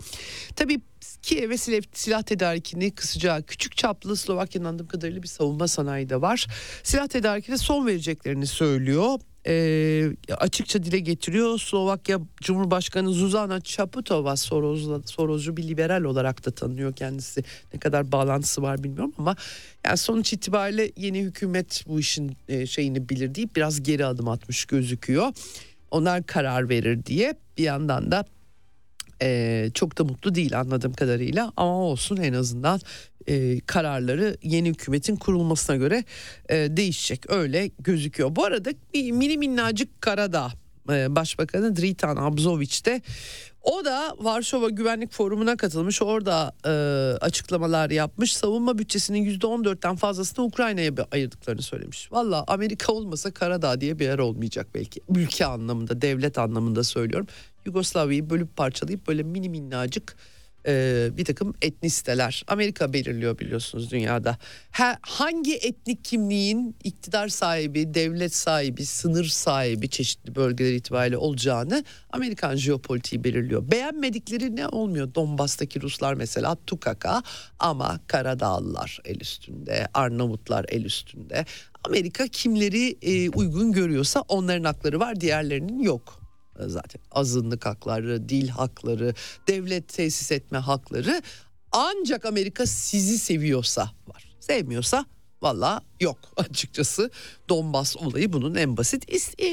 Tabii Kiev'e silah, silah tedarikini kısacağı küçük çaplı Slovakya'nın anladığım kadarıyla bir savunma sanayi de var. Silah tedarikine son vereceklerini söylüyor e, açıkça dile getiriyor. Slovakya Cumhurbaşkanı Zuzana Çaputova Sorozlu, Sorozcu bir liberal olarak da tanınıyor kendisi. Ne kadar bağlantısı var bilmiyorum ama yani sonuç itibariyle yeni hükümet bu işin e, şeyini bilir deyip biraz geri adım atmış gözüküyor. Onlar karar verir diye bir yandan da e, çok da mutlu değil anladığım kadarıyla ama olsun en azından e, kararları yeni hükümetin kurulmasına göre e, değişecek öyle gözüküyor. Bu arada bir mini minnacık Karadağ e, Başbakanı Dritan Abzoviç de o da Varşova Güvenlik Forumu'na katılmış. Orada e, açıklamalar yapmış. Savunma bütçesinin %14'ten fazlasını Ukrayna'ya ayırdıklarını söylemiş. Valla Amerika olmasa Karadağ diye bir yer olmayacak belki. Ülke anlamında, devlet anlamında söylüyorum. Yugoslavya'yı bölüp parçalayıp böyle mini minnacık e, bir takım etnisteler. Amerika belirliyor biliyorsunuz dünyada. Ha, hangi etnik kimliğin iktidar sahibi, devlet sahibi, sınır sahibi çeşitli bölgeler itibariyle olacağını Amerikan jeopolitiği belirliyor. Beğenmedikleri ne olmuyor? Donbas'taki Ruslar mesela tukaka ama Karadağlılar el üstünde, Arnavutlar el üstünde. Amerika kimleri e, uygun görüyorsa onların hakları var, diğerlerinin yok zaten azınlık hakları, dil hakları, devlet tesis etme hakları ancak Amerika sizi seviyorsa var. Sevmiyorsa valla yok [LAUGHS] açıkçası. Donbas olayı bunun en basit is- e,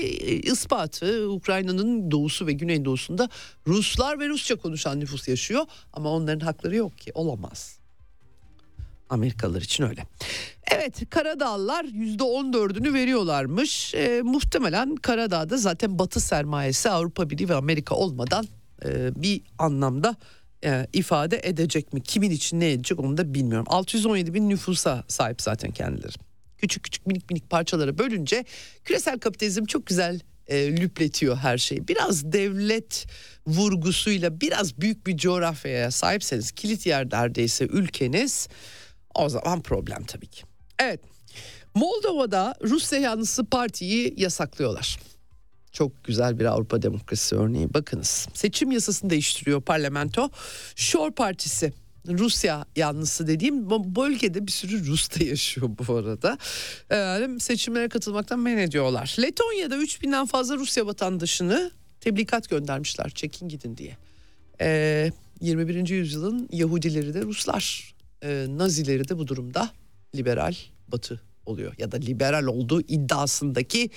ispatı. Ukrayna'nın doğusu ve güneydoğusunda Ruslar ve Rusça konuşan nüfus yaşıyor ama onların hakları yok ki olamaz. Amerikalılar için öyle. Evet Karadağlılar %14'ünü veriyorlarmış. E, muhtemelen Karadağ'da zaten Batı sermayesi Avrupa Birliği ve Amerika olmadan e, bir anlamda e, ifade edecek mi? Kimin için ne edecek onu da bilmiyorum. 617 bin nüfusa sahip zaten kendileri. Küçük küçük minik minik parçalara bölünce küresel kapitalizm çok güzel e, lüpletiyor her şeyi. Biraz devlet vurgusuyla biraz büyük bir coğrafyaya sahipseniz kilit yer neredeyse ülkeniz o zaman problem tabii ki. Evet. Moldova'da Rusya yanlısı partiyi yasaklıyorlar. Çok güzel bir Avrupa demokrasi örneği. Bakınız seçim yasasını değiştiriyor parlamento. Şor Partisi Rusya yanlısı dediğim bölgede bir sürü Rus da yaşıyor bu arada. Ee, seçimlere katılmaktan men ediyorlar. Letonya'da 3000'den fazla Rusya vatandaşını tebligat göndermişler çekin gidin diye. Ee, 21. yüzyılın Yahudileri de Ruslar. Ee, Nazileri de bu durumda liberal Batı oluyor ya da liberal olduğu iddiasındaki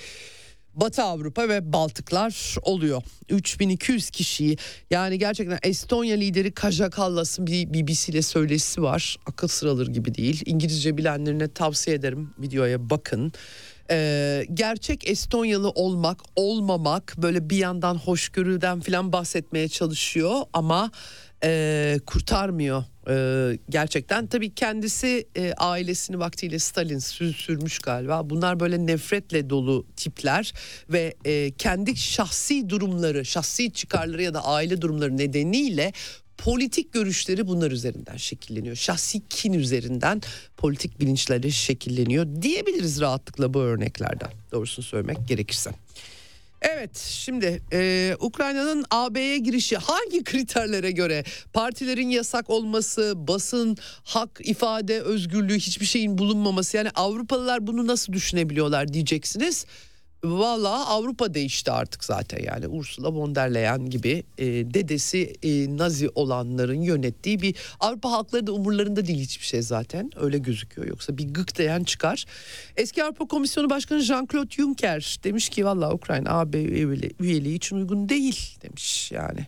Batı Avrupa ve Baltıklar oluyor. 3200 kişiyi yani gerçekten Estonya lideri Kaja Kallas'ın bir BBC ile söyleşisi var. Akıl sıralır gibi değil. İngilizce bilenlerine tavsiye ederim videoya bakın. Ee, gerçek Estonyalı olmak, olmamak böyle bir yandan hoşgörüden falan bahsetmeye çalışıyor ama e, kurtarmıyor e, gerçekten. Tabii kendisi e, ailesini vaktiyle Stalin sür, sürmüş galiba. Bunlar böyle nefretle dolu tipler ve e, kendi şahsi durumları, şahsi çıkarları ya da aile durumları nedeniyle politik görüşleri bunlar üzerinden şekilleniyor. Şahsi kin üzerinden politik bilinçleri şekilleniyor diyebiliriz rahatlıkla bu örneklerden. Doğrusunu söylemek gerekirse. Evet şimdi e, Ukrayna'nın AB'ye girişi hangi kriterlere göre partilerin yasak olması, basın, hak, ifade, özgürlüğü hiçbir şeyin bulunmaması yani Avrupalılar bunu nasıl düşünebiliyorlar diyeceksiniz. Valla Avrupa değişti artık zaten yani Ursula von der Leyen gibi e, dedesi e, Nazi olanların yönettiği bir Avrupa halkları da umurlarında değil hiçbir şey zaten öyle gözüküyor yoksa bir gık diyen çıkar. Eski Avrupa Komisyonu Başkanı Jean-Claude Juncker demiş ki valla Ukrayna AB üyeliği için uygun değil demiş yani.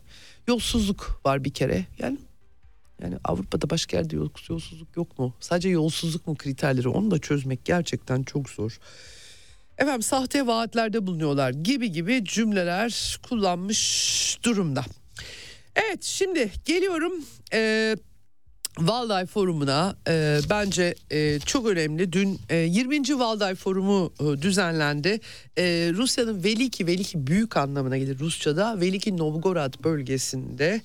Yolsuzluk var bir kere yani yani Avrupa'da başka yerde yolsuzluk yok mu? Sadece yolsuzluk mu kriterleri onu da çözmek gerçekten çok zor efendim sahte vaatlerde bulunuyorlar gibi gibi cümleler kullanmış durumda. Evet şimdi geliyorum e, Valday Forumu'na e, bence e, çok önemli. Dün e, 20. Valday Forumu e, düzenlendi. E, Rusya'nın Veliki, Veliki büyük anlamına gelir Rusça'da. Veliki Novgorod bölgesinde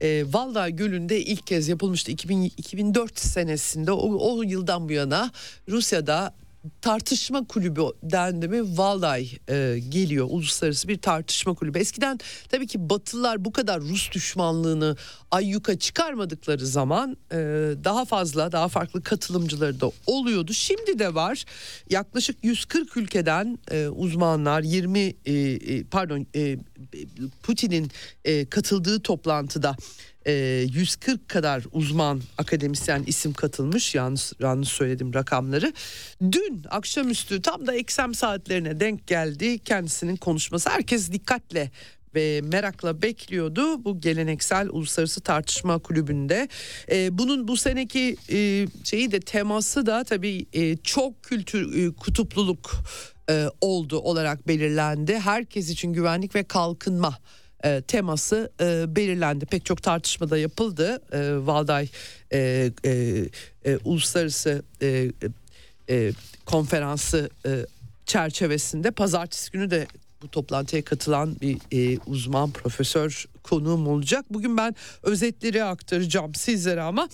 e, Valday Gölü'nde ilk kez yapılmıştı 2000, 2004 senesinde o, o yıldan bu yana Rusya'da tartışma kulübü dendi mi Valday e, geliyor uluslararası bir tartışma kulübü. Eskiden tabii ki Batılılar bu kadar Rus düşmanlığını ayyuka çıkarmadıkları zaman e, daha fazla daha farklı katılımcıları da oluyordu. Şimdi de var yaklaşık 140 ülkeden e, uzmanlar 20 e, e, pardon e, Putin'in e, katıldığı toplantıda 140 ee, kadar uzman akademisyen isim katılmış yanlış, yanlış söyledim rakamları. Dün akşamüstü tam da eksem saatlerine denk geldi kendisinin konuşması. Herkes dikkatle ve merakla bekliyordu bu geleneksel uluslararası tartışma kulübünde. Ee, bunun bu seneki e, şeyi de teması da tabii e, çok kültür e, kutupluluk e, oldu olarak belirlendi. Herkes için güvenlik ve kalkınma e, teması e, belirlendi. Pek çok tartışmada yapıldı. E, Valday e, e, e, uluslararası e, e, konferansı e, çerçevesinde pazartesi günü de bu toplantıya katılan bir e, uzman profesör konuğum olacak. Bugün ben özetleri aktaracağım sizlere ama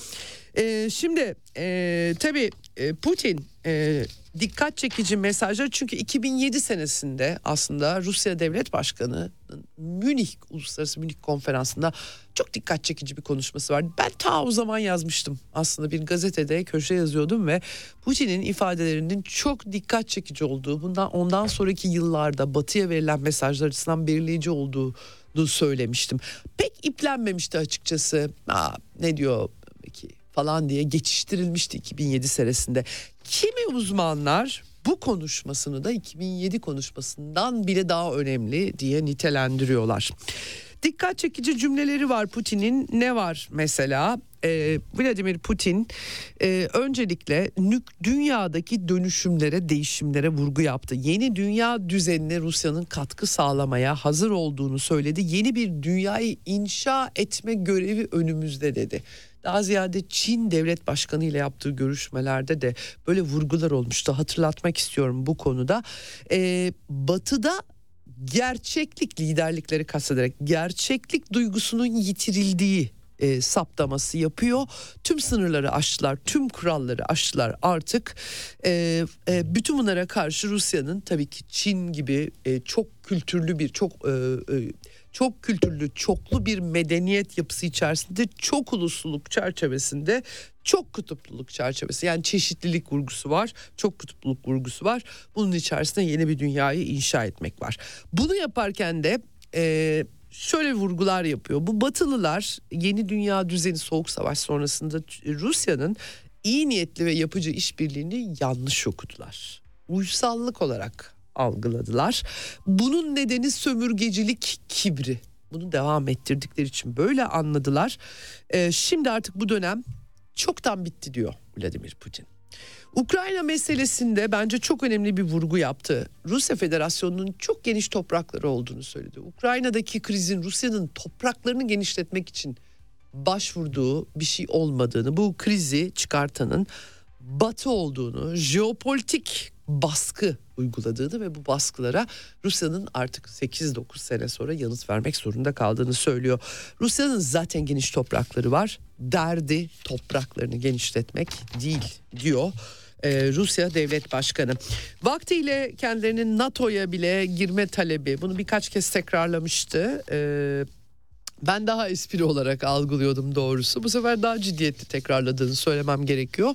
e, şimdi e, tabii e, Putin e, dikkat çekici mesajlar çünkü 2007 senesinde aslında Rusya Devlet Başkanı Münih Uluslararası Münih Konferansı'nda çok dikkat çekici bir konuşması vardı. Ben ta o zaman yazmıştım aslında bir gazetede köşe yazıyordum ve Putin'in ifadelerinin çok dikkat çekici olduğu bundan ondan sonraki yıllarda batıya verilen mesajlar açısından belirleyici olduğu söylemiştim. Pek iplenmemişti açıkçası. Aa, ne diyor ki falan diye geçiştirilmişti 2007 senesinde. Kimi uzmanlar bu konuşmasını da 2007 konuşmasından bile daha önemli diye nitelendiriyorlar. Dikkat çekici cümleleri var Putin'in. Ne var mesela? Ee, Vladimir Putin e, öncelikle nük dünyadaki dönüşümlere, değişimlere vurgu yaptı. Yeni dünya düzenine Rusya'nın katkı sağlamaya hazır olduğunu söyledi. Yeni bir dünyayı inşa etme görevi önümüzde dedi. Daha ziyade Çin devlet başkanı ile yaptığı görüşmelerde de böyle vurgular olmuştu. Hatırlatmak istiyorum bu konuda. Ee, batı'da gerçeklik liderlikleri kastederek gerçeklik duygusunun yitirildiği e, saptaması yapıyor. Tüm sınırları aştılar, tüm kuralları aştılar artık. E, e, bütün bunlara karşı Rusya'nın tabii ki Çin gibi e, çok kültürlü bir, çok e, e, çok kültürlü, çoklu bir medeniyet yapısı içerisinde çok ulusluluk çerçevesinde çok kutupluluk çerçevesi yani çeşitlilik vurgusu var, çok kutupluluk vurgusu var. Bunun içerisinde yeni bir dünyayı inşa etmek var. Bunu yaparken de e, şöyle vurgular yapıyor. Bu Batılılar yeni dünya düzeni soğuk savaş sonrasında Rusya'nın iyi niyetli ve yapıcı işbirliğini yanlış okudular. Uysallık olarak algıladılar. Bunun nedeni sömürgecilik kibri. Bunu devam ettirdikleri için böyle anladılar. Ee, şimdi artık bu dönem çoktan bitti diyor Vladimir Putin. Ukrayna meselesinde bence çok önemli bir vurgu yaptı. Rusya Federasyonu'nun çok geniş toprakları olduğunu söyledi. Ukrayna'daki krizin Rusya'nın topraklarını genişletmek için başvurduğu bir şey olmadığını, bu krizi çıkartanın Batı olduğunu, jeopolitik baskı uyguladığını ve bu baskılara Rusya'nın artık 8-9 sene sonra yanıt vermek zorunda kaldığını söylüyor. Rusya'nın zaten geniş toprakları var. Derdi topraklarını genişletmek değil diyor. Ee, Rusya Devlet Başkanı. Vaktiyle kendilerinin NATO'ya bile girme talebi bunu birkaç kez tekrarlamıştı. Ee, ben daha espri olarak algılıyordum doğrusu. Bu sefer daha ciddiyetli tekrarladığını söylemem gerekiyor.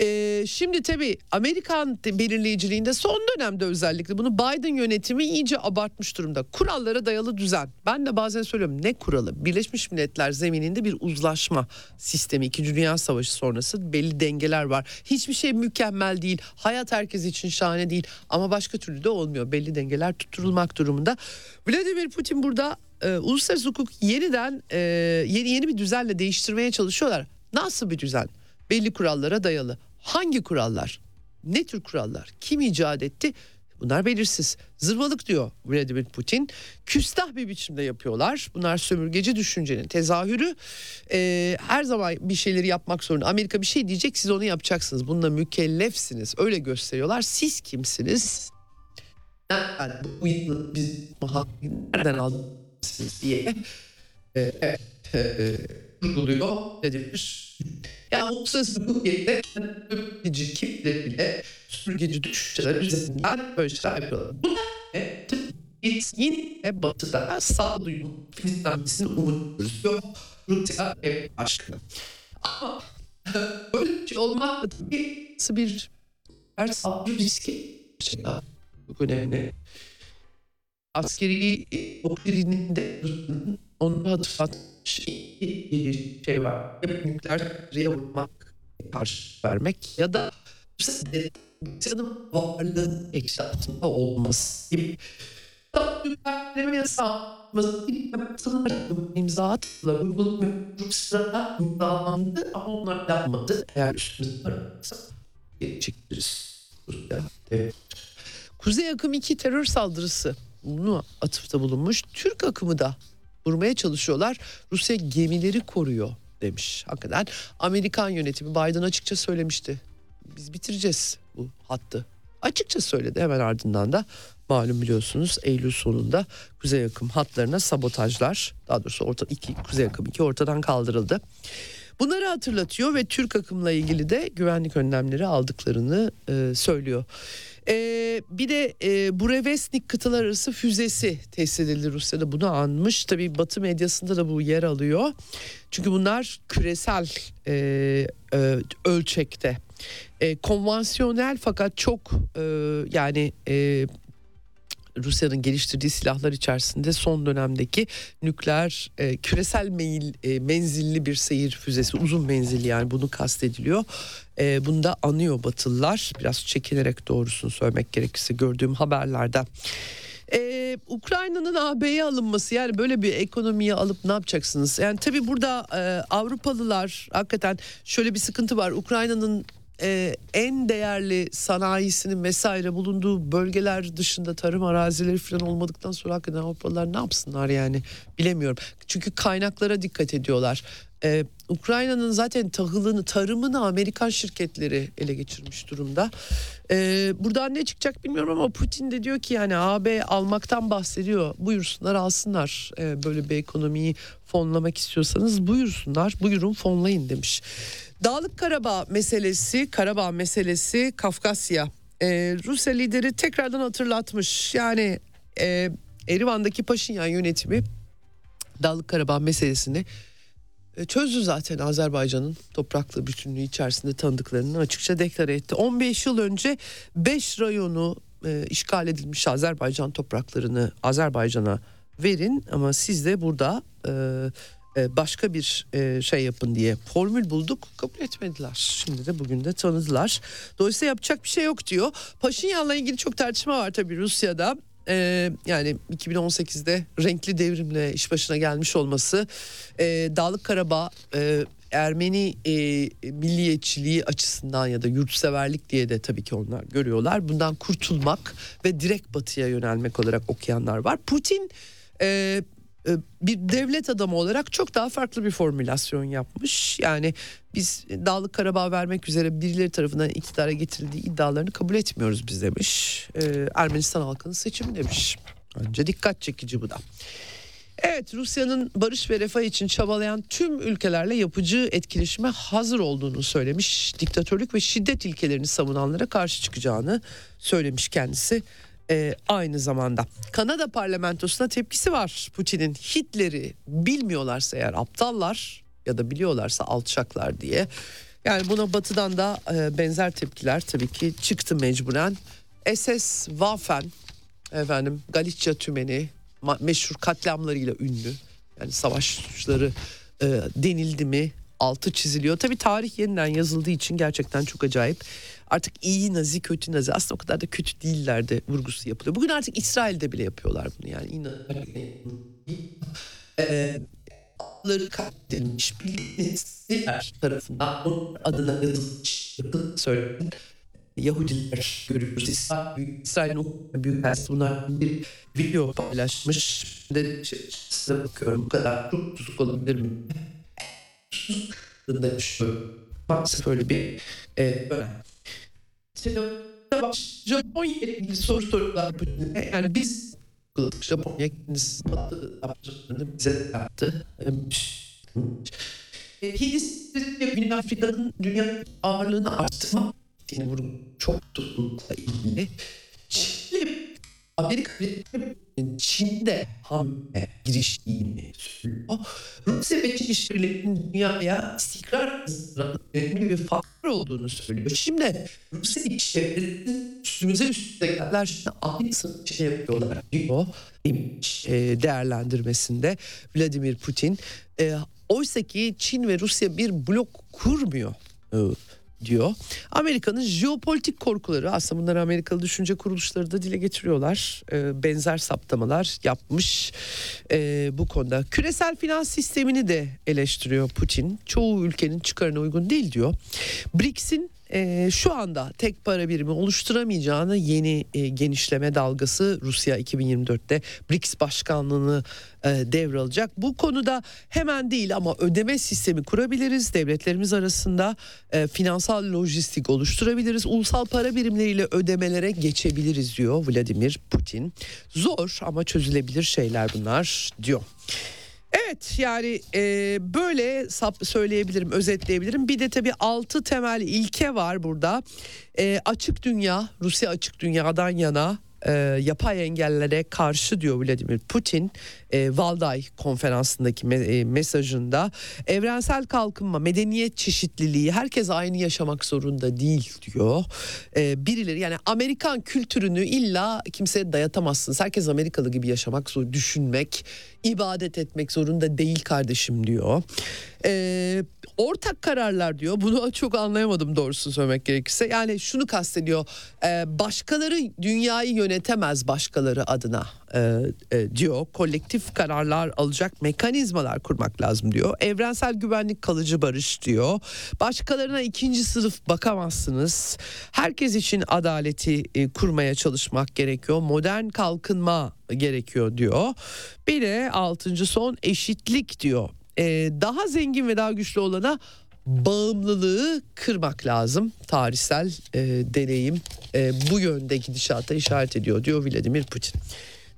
Ee, şimdi tabii Amerikan belirleyiciliğinde son dönemde özellikle bunu Biden yönetimi iyice abartmış durumda. Kurallara dayalı düzen. Ben de bazen söylüyorum ne kuralı? Birleşmiş Milletler zemininde bir uzlaşma sistemi. İkinci Dünya Savaşı sonrası belli dengeler var. Hiçbir şey mükemmel değil. Hayat herkes için şahane değil. Ama başka türlü de olmuyor. Belli dengeler tutturulmak durumunda. Vladimir Putin burada e, uluslararası hukuk yeniden e, yeni yeni bir düzenle değiştirmeye çalışıyorlar. Nasıl bir düzen? Belli kurallara dayalı. Hangi kurallar? Ne tür kurallar? Kim icat etti? Bunlar belirsiz. Zırvalık diyor Vladimir Putin. Küstah bir biçimde yapıyorlar. Bunlar sömürgeci düşüncenin tezahürü. Ee, her zaman bir şeyleri yapmak zorunda. Amerika bir şey diyecek siz onu yapacaksınız. Bununla mükellefsiniz. Öyle gösteriyorlar. Siz kimsiniz? Yani bu biz nereden aldınız diye e, evet, e, kurguluyor Vladimir. Yani uluslararası hukuk yerine sömürgeci kimleri bile sömürgeci düşünceler üzerinden böyle şeyler yapıyorlar. Bunlar ne? Biz yine batıda sağduyulu Filistin'in umuyoruz. Yok Rusya ev aşkı. Ama böyle bir şey olmak tabii nasıl bir her sağcı riski şey daha önemli. Askeri doktrininde onu hatırlatmış bir şey var. Ya nükleer vurmak, karşı vermek ya da insanın varlığının eksi altında olması gibi. Nükleerleme yasağımızı imza attılar. Uygulamıyor. Sırada imzalandı ama onlar yapmadı. Eğer üstümüzde varsa geri çekiliriz. Kuzey akım 2 terör saldırısı bunu atıfta bulunmuş. Türk akımı da vurmaya çalışıyorlar. Rusya gemileri koruyor demiş. Hakikaten Amerikan yönetimi Biden açıkça söylemişti. Biz bitireceğiz bu hattı. Açıkça söyledi hemen ardından da malum biliyorsunuz Eylül sonunda Kuzey akım hatlarına sabotajlar daha doğrusu orta iki Kuzey akım 2 ortadan kaldırıldı. Bunları hatırlatıyor ve Türk akımla ilgili de güvenlik önlemleri aldıklarını e, söylüyor. Ee, bir de e, Burevestnik kıtalar arası füzesi tesis edildi Rusya'da bunu anmış. Tabii Batı medyasında da bu yer alıyor. Çünkü bunlar küresel e, e, ölçekte. E, konvansiyonel fakat çok e, yani e, Rusya'nın geliştirdiği silahlar içerisinde son dönemdeki nükleer e, küresel meyil, e, menzilli bir seyir füzesi uzun menzilli yani bunu kastediliyor. E, bunu da anıyor Batılılar biraz çekinerek doğrusunu söylemek gerekirse gördüğüm haberlerden. Ee, Ukrayna'nın AB'ye alınması yani böyle bir ekonomiye alıp ne yapacaksınız? Yani tabii burada e, Avrupalılar hakikaten şöyle bir sıkıntı var. Ukrayna'nın e, en değerli sanayisinin vesaire bulunduğu bölgeler dışında tarım arazileri falan olmadıktan sonra hakikaten Avrupalılar ne yapsınlar yani bilemiyorum. Çünkü kaynaklara dikkat ediyorlar. Ee, Ukrayna'nın zaten tahılını, tarımını Amerikan şirketleri ele geçirmiş durumda. Ee, buradan ne çıkacak bilmiyorum ama Putin de diyor ki yani AB almaktan bahsediyor. Buyursunlar alsınlar. Ee, böyle bir ekonomiyi fonlamak istiyorsanız buyursunlar. Buyurun fonlayın demiş. Dağlık Karabağ meselesi, Karabağ meselesi Kafkasya. Ee, Rusya lideri tekrardan hatırlatmış. Yani e, Erivan'daki Paşinyan yönetimi Dağlık Karabağ meselesini e, çözdü zaten Azerbaycan'ın topraklı bütünlüğü içerisinde tanıdıklarını açıkça deklare etti. 15 yıl önce 5 rayonu e, işgal edilmiş Azerbaycan topraklarını Azerbaycan'a verin ama siz de burada e, başka bir e, şey yapın diye formül bulduk kabul etmediler. Şimdi de bugün de tanıdılar. Dolayısıyla yapacak bir şey yok diyor. Paşinyan'la ilgili çok tartışma var tabii Rusya'da. Ee, yani 2018'de renkli devrimle iş başına gelmiş olması e, Dağlık Karabağ e, Ermeni e, milliyetçiliği açısından ya da yurtseverlik diye de tabii ki onlar görüyorlar. Bundan kurtulmak ve direkt batıya yönelmek olarak okuyanlar var. Putin e, e, bir devlet adamı olarak çok daha farklı bir formülasyon yapmış. Yani biz Dağlık Karabağ vermek üzere birileri tarafından iktidara getirildiği iddialarını kabul etmiyoruz biz demiş. Ee, Ermenistan halkının seçimi demiş. Önce dikkat çekici bu da. Evet Rusya'nın barış ve refah için çabalayan tüm ülkelerle yapıcı etkileşime hazır olduğunu söylemiş. Diktatörlük ve şiddet ilkelerini savunanlara karşı çıkacağını söylemiş kendisi e, aynı zamanda. Kanada parlamentosuna tepkisi var Putin'in. Hitler'i bilmiyorlarsa eğer aptallar ya da biliyorlarsa alçaklar diye. Yani buna batıdan da e, benzer tepkiler tabii ki çıktı mecburen. SS Waffen efendim Galicia tümeni meşhur katliamlarıyla ünlü. Yani savaş suçları e, denildi mi altı çiziliyor. Tabii tarih yeniden yazıldığı için gerçekten çok acayip artık iyi nazi kötü nazi aslında o kadar da kötü değillerdi vurgusu yapılıyor. Bugün artık İsrail'de bile yapıyorlar bunu yani. İnan ee, katledilmiş bilgisayar tarafından onun adına yazılmış söylenen Yahudiler görüyoruz. İsrail, İsrail'in büyük elçisi bunlar bir video paylaşmış. De size bakıyorum bu kadar çok tutuk olabilir mi? Da şu maalesef öyle bir e, Japonya ilgili soru sorular yani biz Japonya kendisi yaptığını bize yaptı. Hindistan ve Güney Afrika'nın dünya ağırlığını arttırma vurgu çok tutukla ilgili. Çin'le Amerika Çin'de hamle giriştiğini söylüyor. Rusya ve Çin işbirliğinin dünyaya istikrar önemli bir faktör olduğunu söylüyor. Şimdi Rusya işbirliğinin üstümüze üstüne geldiler şimdi aynısını şey yapıyorlar diyor değerlendirmesinde Vladimir Putin. Oysa ki Çin ve Rusya bir blok kurmuyor diyor. Amerika'nın jeopolitik korkuları aslında bunları Amerikalı düşünce kuruluşları da dile getiriyorlar. E, benzer saptamalar yapmış e, bu konuda. Küresel finans sistemini de eleştiriyor Putin. Çoğu ülkenin çıkarına uygun değil diyor. BRICS'in e, şu anda tek para birimi oluşturamayacağını yeni e, genişleme dalgası Rusya 2024'te BRICS başkanlığını e, devralacak. Bu konuda hemen değil ama ödeme sistemi kurabiliriz. Devletlerimiz arasında e, finansal lojistik oluşturabiliriz. Ulusal para birimleriyle ödemelere geçebiliriz diyor Vladimir Putin. Zor ama çözülebilir şeyler bunlar diyor. Evet yani e, böyle söyleyebilirim, özetleyebilirim. Bir de tabii altı temel ilke var burada. E, açık dünya, Rusya açık dünyadan yana e, yapay engellere karşı diyor Vladimir Putin e, Valday konferansındaki me, e, mesajında evrensel kalkınma medeniyet çeşitliliği herkes aynı yaşamak zorunda değil diyor e, birileri yani Amerikan kültürünü illa kimseye dayatamazsınız herkes Amerikalı gibi yaşamak zor düşünmek ibadet etmek zorunda değil kardeşim diyor e, ortak kararlar diyor. Bunu çok anlayamadım doğrusunu söylemek gerekirse. Yani şunu kastediyor. E, başkaları dünyayı yönetemez başkaları adına e, e, diyor. Kolektif kararlar alacak mekanizmalar kurmak lazım diyor. Evrensel güvenlik kalıcı barış diyor. Başkalarına ikinci sınıf bakamazsınız. Herkes için adaleti e, kurmaya çalışmak gerekiyor. Modern kalkınma gerekiyor diyor. Bir de altıncı son eşitlik diyor e, daha zengin ve daha güçlü olana bağımlılığı kırmak lazım. Tarihsel e, deneyim e, bu yönde gidişata işaret ediyor diyor Vladimir Putin.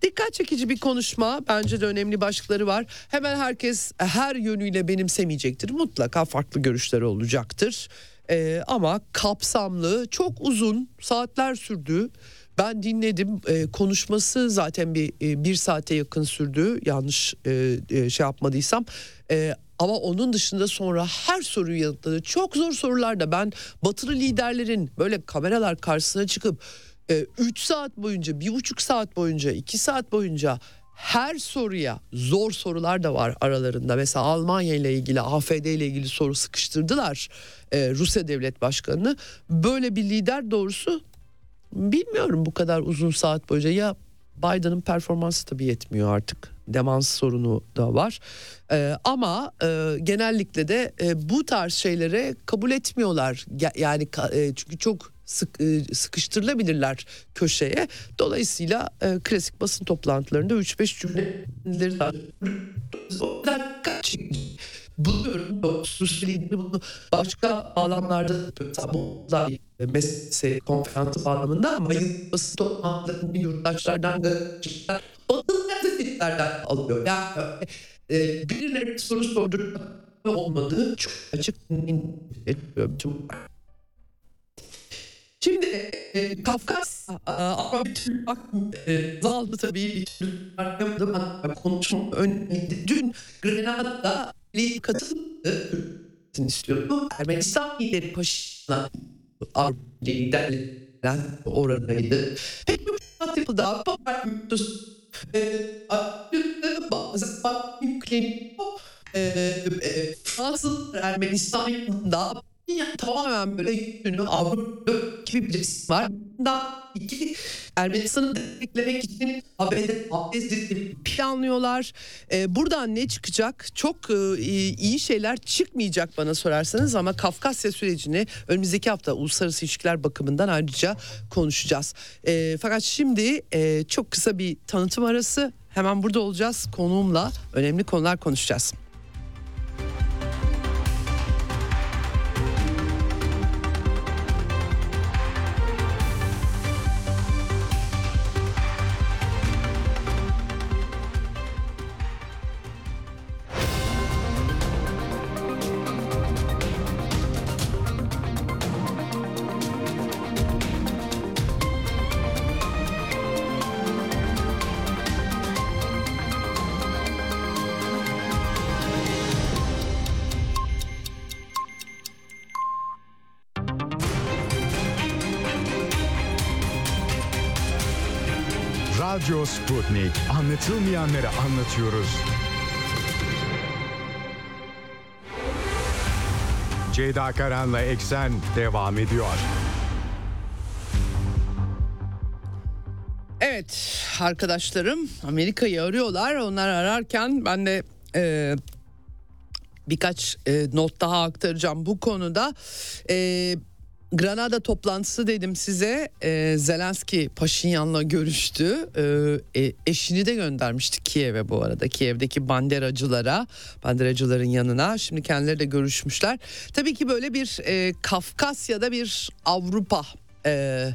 Dikkat çekici bir konuşma. Bence de önemli başlıkları var. Hemen herkes her yönüyle benimsemeyecektir. Mutlaka farklı görüşleri olacaktır. Ee, ama kapsamlı, çok uzun saatler sürdü. Ben dinledim e, konuşması zaten bir e, bir saate yakın sürdü yanlış e, e, şey yapmadıysam e, ama onun dışında sonra her soruyu yanıtladı. Çok zor sorular da ben batılı liderlerin böyle kameralar karşısına çıkıp 3 e, saat boyunca, 1,5 saat boyunca, 2 saat boyunca her soruya zor sorular da var aralarında. Mesela Almanya ile ilgili, AFD ile ilgili soru sıkıştırdılar e, Rusya Devlet Başkanı'nı. Böyle bir lider doğrusu bilmiyorum bu kadar uzun saat boyunca ya Biden'ın performansı tabii yetmiyor artık. Demans sorunu da var. Ee, ama e, genellikle de e, bu tarz şeylere kabul etmiyorlar. Yani e, çünkü çok sık, e, sıkıştırılabilirler köşeye. Dolayısıyla e, klasik basın toplantılarında 3-5 cümleleri buluyorum. Sürekli bunu başka alanlarda mesela mesele konferansı bağlamında ama basın toplantılarını yurttaşlardan gazeteciler batılı gazetecilerden alıyor. Yani e, birileri soru sordurmak olmadığı çok açık Şimdi e, Kafkas ama bir türlü bak e, azaldı tabii bir türlü konuşma önemliydi. Dün Grenada'da bir katıldı istiyordu. Ermenistan lideri Paşinyan liderlerden oradaydı. Pek çok yapıldı. Bazı yükleniyor. Fransız Ermenistan'da tamamen böyle yönü Avrupa gibi bir risk var. Daha iki Ermenistan'ı desteklemek için ABD planlıyorlar. Ee, buradan ne çıkacak? Çok e, iyi şeyler çıkmayacak bana sorarsanız ama Kafkasya sürecini önümüzdeki hafta uluslararası ilişkiler bakımından ayrıca konuşacağız. E, fakat şimdi e, çok kısa bir tanıtım arası. Hemen burada olacağız. Konuğumla önemli konular konuşacağız. Radyo Sputnik. Anlatılmayanları anlatıyoruz. Ceyda Karan'la Eksen devam ediyor. Evet arkadaşlarım Amerika'yı arıyorlar. Onlar ararken ben de e, birkaç e, not daha aktaracağım bu konuda. E, Granada toplantısı dedim size. E, Zelenski Paşinyan'la görüştü. E, e, eşini de göndermişti Kiev'e bu arada. Kiev'deki banderacılara, banderacıların yanına. Şimdi kendileri de görüşmüşler. Tabii ki böyle bir e, Kafkasya'da bir Avrupa e,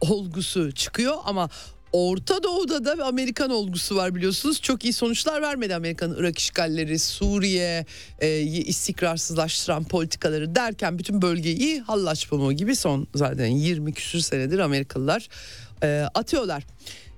olgusu çıkıyor ama Orta Doğu'da da Amerikan olgusu var biliyorsunuz. Çok iyi sonuçlar vermedi Amerika'nın Irak işgalleri, Suriye e, istikrarsızlaştıran politikaları derken bütün bölgeyi hallaç gibi son zaten 20 küsür senedir Amerikalılar e, atıyorlar.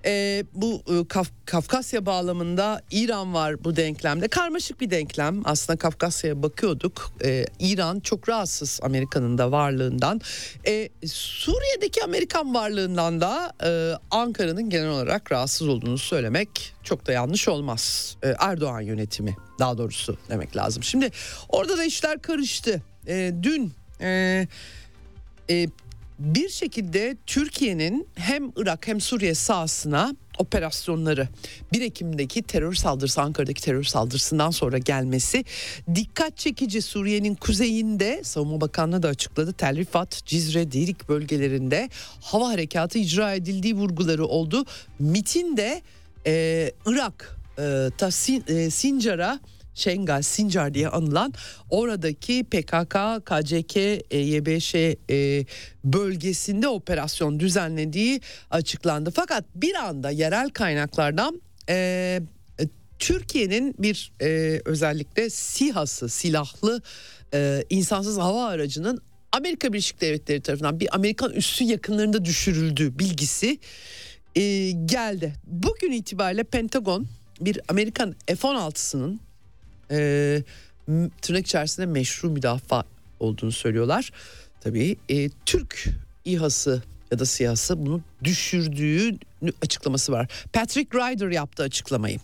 E, bu e, Kaf, Kafkasya bağlamında İran var bu denklemde. Karmaşık bir denklem. Aslında Kafkasya'ya bakıyorduk. E, İran çok rahatsız Amerika'nın da varlığından. E, Suriye'deki Amerikan varlığından da e, Ankara'nın genel olarak rahatsız olduğunu söylemek çok da yanlış olmaz. E, Erdoğan yönetimi daha doğrusu demek lazım. Şimdi orada da işler karıştı. E, dün... E, e, bir şekilde Türkiye'nin hem Irak hem Suriye sahasına operasyonları 1 Ekim'deki terör saldırısı Ankara'daki terör saldırısından sonra gelmesi dikkat çekici Suriye'nin kuzeyinde Savunma Bakanlığı da açıkladı Tel Rifat, Cizre, Dirik bölgelerinde hava harekatı icra edildiği vurguları oldu. MIT'in de e, Irak e, ta Sin, Sincar'a Şengal, Sincar diye anılan oradaki PKK, KCK, YBŞ e, bölgesinde operasyon düzenlediği açıklandı. Fakat bir anda yerel kaynaklardan e, Türkiye'nin bir e, özellikle SİHA'sı silahlı e, insansız hava aracının Amerika Birleşik Devletleri tarafından bir Amerikan üssü yakınlarında düşürüldüğü bilgisi e, geldi. Bugün itibariyle Pentagon bir Amerikan F-16'sının e, tırnak içerisinde meşru müdafaa olduğunu söylüyorlar. Tabii e, Türk İHA'sı ya da siyasi bunu düşürdüğü açıklaması var. Patrick Ryder yaptı açıklamayı.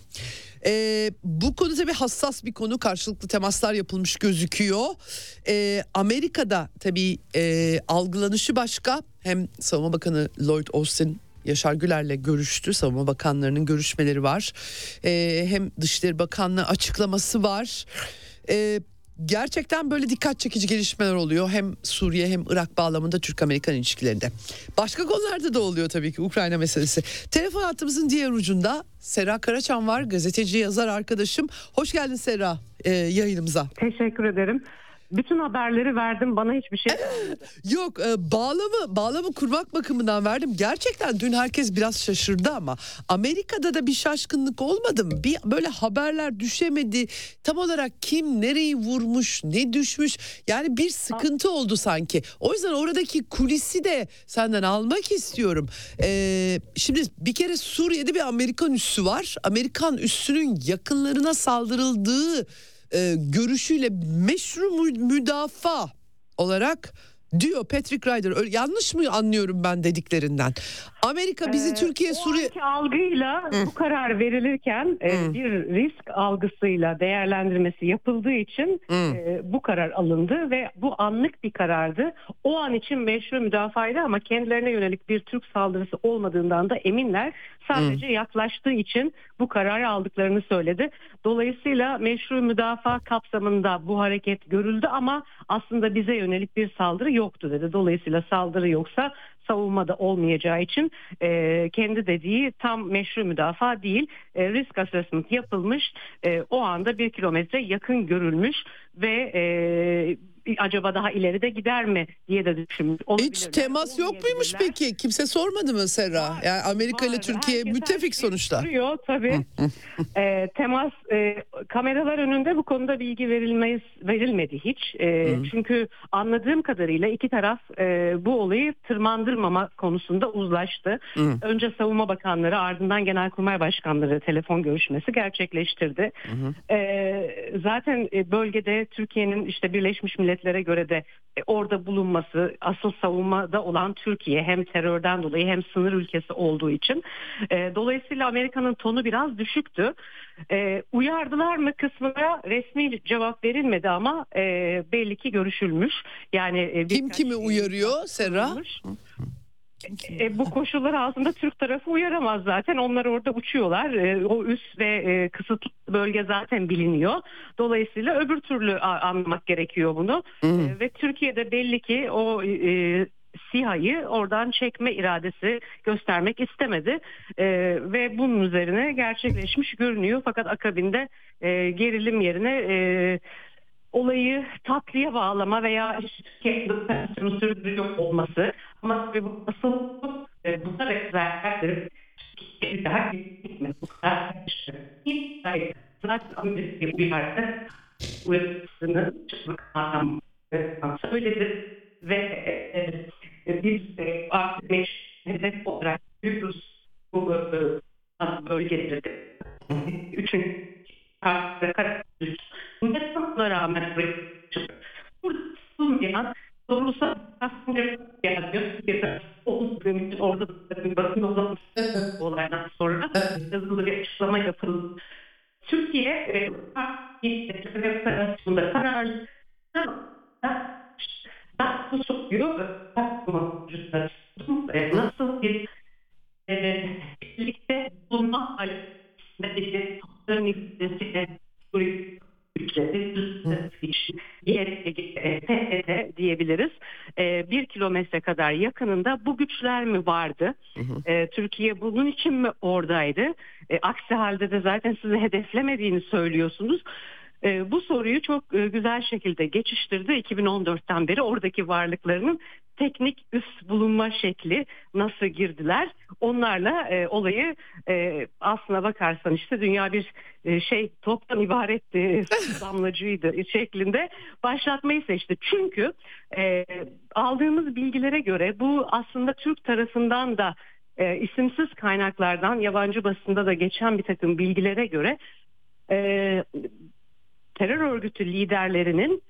Ee, bu konu tabii hassas bir konu karşılıklı temaslar yapılmış gözüküyor. Ee, Amerika'da tabii e, algılanışı başka hem Savunma Bakanı Lloyd Austin Yaşar Güler'le görüştü. Savunma Bakanlarının görüşmeleri var. Ee, hem Dışişleri Bakanlığı açıklaması var. Ee, gerçekten böyle dikkat çekici gelişmeler oluyor. Hem Suriye hem Irak bağlamında Türk-Amerikan ilişkilerinde. Başka konularda da oluyor tabii ki Ukrayna meselesi. Telefon hattımızın diğer ucunda Sera Karaçan var. Gazeteci yazar arkadaşım. Hoş geldin Sera e, yayınımıza. Teşekkür ederim bütün haberleri verdim bana hiçbir şey yok e, bağlamı bağlamı kurmak bakımından verdim. Gerçekten dün herkes biraz şaşırdı ama Amerika'da da bir şaşkınlık olmadı mı? Bir böyle haberler düşemedi. Tam olarak kim nereyi vurmuş ne düşmüş? Yani bir sıkıntı oldu sanki. O yüzden oradaki kulisi de senden almak istiyorum. Ee, şimdi bir kere Suriye'de bir Amerikan üssü var. Amerikan üssünün yakınlarına saldırıldığı e, görüşüyle meşru müdafaa olarak diyor Patrick Ryder. Öyle, yanlış mı anlıyorum ben dediklerinden? Amerika bizi Ee, Türkiye, Suriye... algıyla bu karar verilirken e, bir risk algısıyla değerlendirmesi yapıldığı için e, bu karar alındı ve bu anlık bir karardı. O an için meşru müdafaydı ama kendilerine yönelik bir Türk saldırısı olmadığından da eminler. Sadece yaklaştığı için bu kararı aldıklarını söyledi. Dolayısıyla meşru müdafaa kapsamında bu hareket görüldü ama aslında bize yönelik bir saldırı yoktu dedi. Dolayısıyla saldırı yoksa savunmada olmayacağı için e, kendi dediği tam meşru müdafaa değil. E, risk assessment yapılmış. E, o anda bir kilometre yakın görülmüş ve e, acaba daha ileride gider mi diye de düşünmüş. Hiç temas yok muymuş peki? Kimse sormadı mı Serra? Var, Yani Amerika ile var. Türkiye Herkes müttefik sonuçta. soruyor tabii. [LAUGHS] e, temas e, kameralar önünde bu konuda bilgi verilmeyiz verilmedi hiç. E, çünkü anladığım kadarıyla iki taraf e, bu olayı tırmandırmama konusunda uzlaştı. Önce savunma bakanları ardından genelkurmay başkanları telefon görüşmesi gerçekleştirdi. E, zaten bölgede Türkiye'nin işte Birleşmiş Milletler'e göre de e, orada bulunması asıl savunmada olan Türkiye hem terörden dolayı hem sınır ülkesi olduğu için e, dolayısıyla Amerika'nın tonu biraz düşüktü. E, uyardılar mı kısmına resmi cevap verilmedi ama e, belli ki görüşülmüş. Yani e, Kim kimi uyarıyor Serra? Konuşulmuş. E, bu koşullar altında Türk tarafı uyaramaz zaten. Onlar orada uçuyorlar. E, o üst ve e, kısıtlı bölge zaten biliniyor. Dolayısıyla öbür türlü anlamak gerekiyor bunu. E, ve Türkiye'de belli ki o e, SİHA'yı oradan çekme iradesi göstermek istemedi. E, ve bunun üzerine gerçekleşmiş görünüyor. Fakat akabinde e, gerilim yerine e, olayı tatlıya bağlama veya operasyonu sürdürüyor olması ama tabii bu asıl e, bu da rezervlerdir. Daha gitmez. Bu kadar. Zaten Amerika uyardı. Uyarısını çıkmak anlamı söyledi ve e, e, biz e, artık güçler mi vardı? E, Türkiye bunun için mi oradaydı? E, aksi halde de zaten sizi hedeflemediğini söylüyorsunuz. E, bu soruyu çok e, güzel şekilde geçiştirdi 2014'ten beri oradaki varlıklarının teknik üst bulunma şekli nasıl girdiler onlarla e, olayı e, aslına bakarsan işte dünya bir e, şey toptan ibaretti [LAUGHS] damlacıydı şeklinde başlatmayı seçti. Çünkü e, aldığımız bilgilere göre bu aslında Türk tarafından da e, isimsiz kaynaklardan yabancı basında da geçen bir takım bilgilere göre e, terör örgütü liderlerinin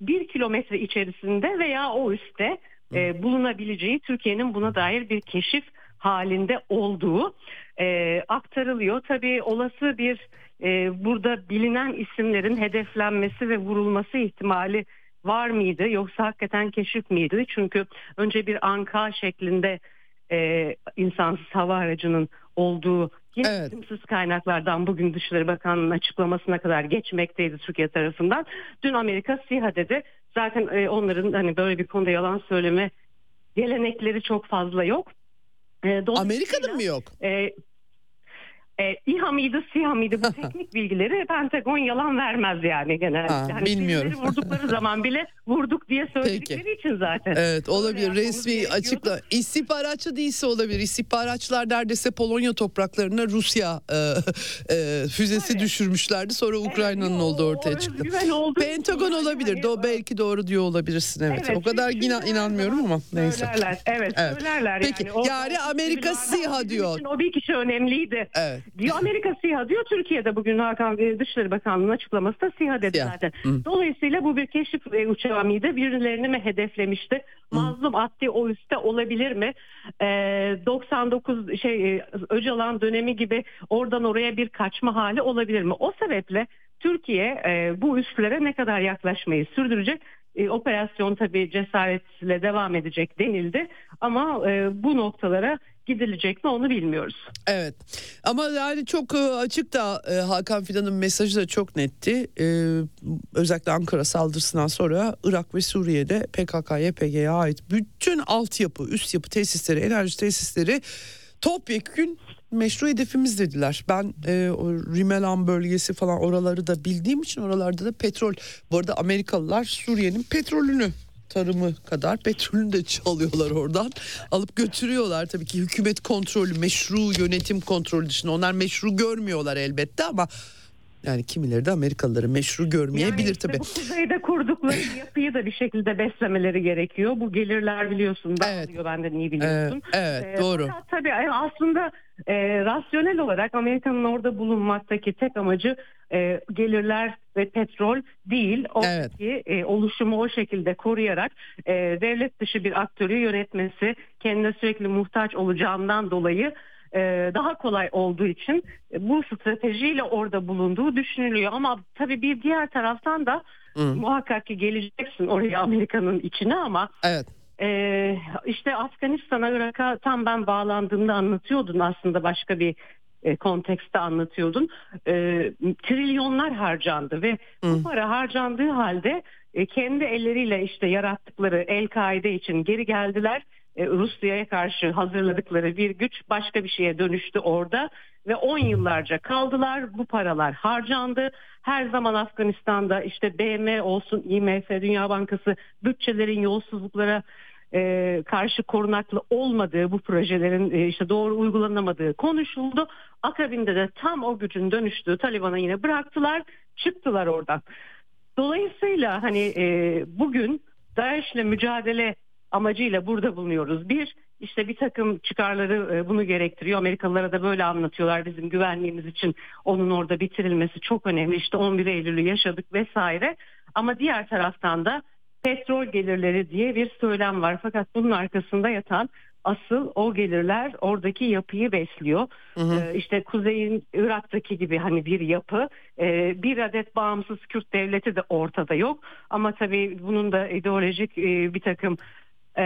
bir kilometre içerisinde veya o üstte e, bulunabileceği Türkiye'nin buna dair bir keşif halinde olduğu e, aktarılıyor. Tabii olası bir e, burada bilinen isimlerin hedeflenmesi ve vurulması ihtimali var mıydı yoksa hakikaten keşif miydi? Çünkü önce bir anka şeklinde e, insansız hava aracının olduğu yine Evet. isimsiz kaynaklardan bugün Dışişleri Bakanlığı'nın açıklamasına kadar geçmekteydi Türkiye tarafından. Dün Amerika SİHA dedi. Zaten e, onların hani böyle bir konuda yalan söyleme gelenekleri çok fazla yok. E, Amerika'da mı yok? E, e, İHA mıydı, SİHA mıydı bu [LAUGHS] teknik bilgileri Pentagon yalan vermez yani genelde. Ha, Yani bilmiyorum. vurdukları zaman bile vurduk diye söyledikleri için zaten. Evet olabilir yapmamız resmi açıkla. İstihbaratçı değilse olabilir. İstihbaratçılar neredeyse Polonya topraklarına Rusya e, [LAUGHS] e, füzesi Evet. düşürmüşlerdi. Sonra Ukrayna'nın Evet, olduğu ortaya o çıktı. Pentagon yani olabilir. hani- Do belki doğru diyor olabilirsin evet. Evet, o kadar inan- inanmıyorum ama neyse. Söylerler. Evet, Evet. söylerler Peki, yani. O- yani Amerika SİHA diyor. O bir kişi önemliydi. Evet. Diyor Amerika SİHA diyor. Türkiye'de bugün Hakan e, Dışişleri Bakanlığı'nın açıklaması da SİHA dedi SİHA. zaten. Hı. Dolayısıyla bu bir keşif e, uçağı mıydı? Birilerini mi hedeflemişti? Mazlum Adli o üstte olabilir mi? E, 99 şey e, Öcalan dönemi gibi oradan oraya bir kaçma hali olabilir mi? O sebeple Türkiye e, bu üslere ne kadar yaklaşmayı sürdürecek? E, operasyon tabii cesaretle devam edecek denildi ama e, bu noktalara gidilecek mi onu bilmiyoruz. Evet ama yani çok e, açık da e, Hakan Fidan'ın mesajı da çok netti. E, özellikle Ankara saldırısından sonra Irak ve Suriye'de PKK, YPG'ye ait bütün altyapı, üst yapı tesisleri, enerji tesisleri topyekün meşru hedefimiz dediler. Ben e, o Rimelan bölgesi falan oraları da bildiğim için oralarda da petrol. Bu arada Amerikalılar Suriye'nin petrolünü tarımı kadar petrolünü de çalıyorlar oradan. Alıp götürüyorlar tabii ki hükümet kontrolü, meşru yönetim kontrolü dışında. Onlar meşru görmüyorlar elbette ama yani kimileri de Amerikalıları meşru görmeyebilir Yani işte tabii. Bu kuzeyde kurdukları [LAUGHS] yapıyı da bir şekilde beslemeleri gerekiyor. Bu gelirler biliyorsun Evet. dağılıyor benden iyi biliyorsun. evet, Ee, doğru. fakat Tabii aslında e, rasyonel olarak Amerika'nın orada bulunmaktaki tek amacı e, gelirler ve petrol değil. Oradaki e, oluşumu o şekilde koruyarak e, devlet dışı bir aktörü yönetmesi kendine sürekli muhtaç olacağından dolayı daha kolay olduğu için e, bu stratejiyle orada bulunduğu düşünülüyor. Ama tabii bir diğer taraftan da Hı. muhakkak ki geleceksin oraya Amerika'nın içine ama Evet. ee, işte Afganistan'a, Irak'a tam ben bağlandığımda anlatıyordun aslında başka bir e, kontekste anlatıyordun. Ee, trilyonlar harcandı ve Hı. bu para harcandığı halde e, kendi elleriyle işte yarattıkları El-Kaide için geri geldiler. E, Rusya'ya karşı hazırladıkları bir güç başka bir şeye dönüştü orada ve 10 yıllarca kaldılar. Bu paralar harcandı. Her zaman Afganistan'da işte BM olsun, IMF, Dünya Bankası bütçelerin yolsuzluklara e, karşı korunaklı olmadığı bu projelerin e, işte doğru uygulanamadığı konuşuldu. Akabinde de tam o gücün dönüştüğü Taliban'a yine bıraktılar, çıktılar oradan. Dolayısıyla hani bugün DAEŞ'le mücadele amacıyla burada bulunuyoruz. Bir, işte bir takım çıkarları e, bunu gerektiriyor. Amerikalılara da böyle anlatıyorlar bizim güvenliğimiz için onun orada bitirilmesi çok önemli. İşte 11 Eylül'ü yaşadık vesaire. Ama diğer taraftan da petrol gelirleri diye bir söylem var. Fakat bunun arkasında yatan asıl o gelirler oradaki yapıyı besliyor. Hı hı. Ee, işte Kuzey'in Irak'taki gibi hani bir yapı. Ee, bir adet bağımsız Kürt devleti de ortada yok. Ama tabii bunun da ideolojik e, bir takım e,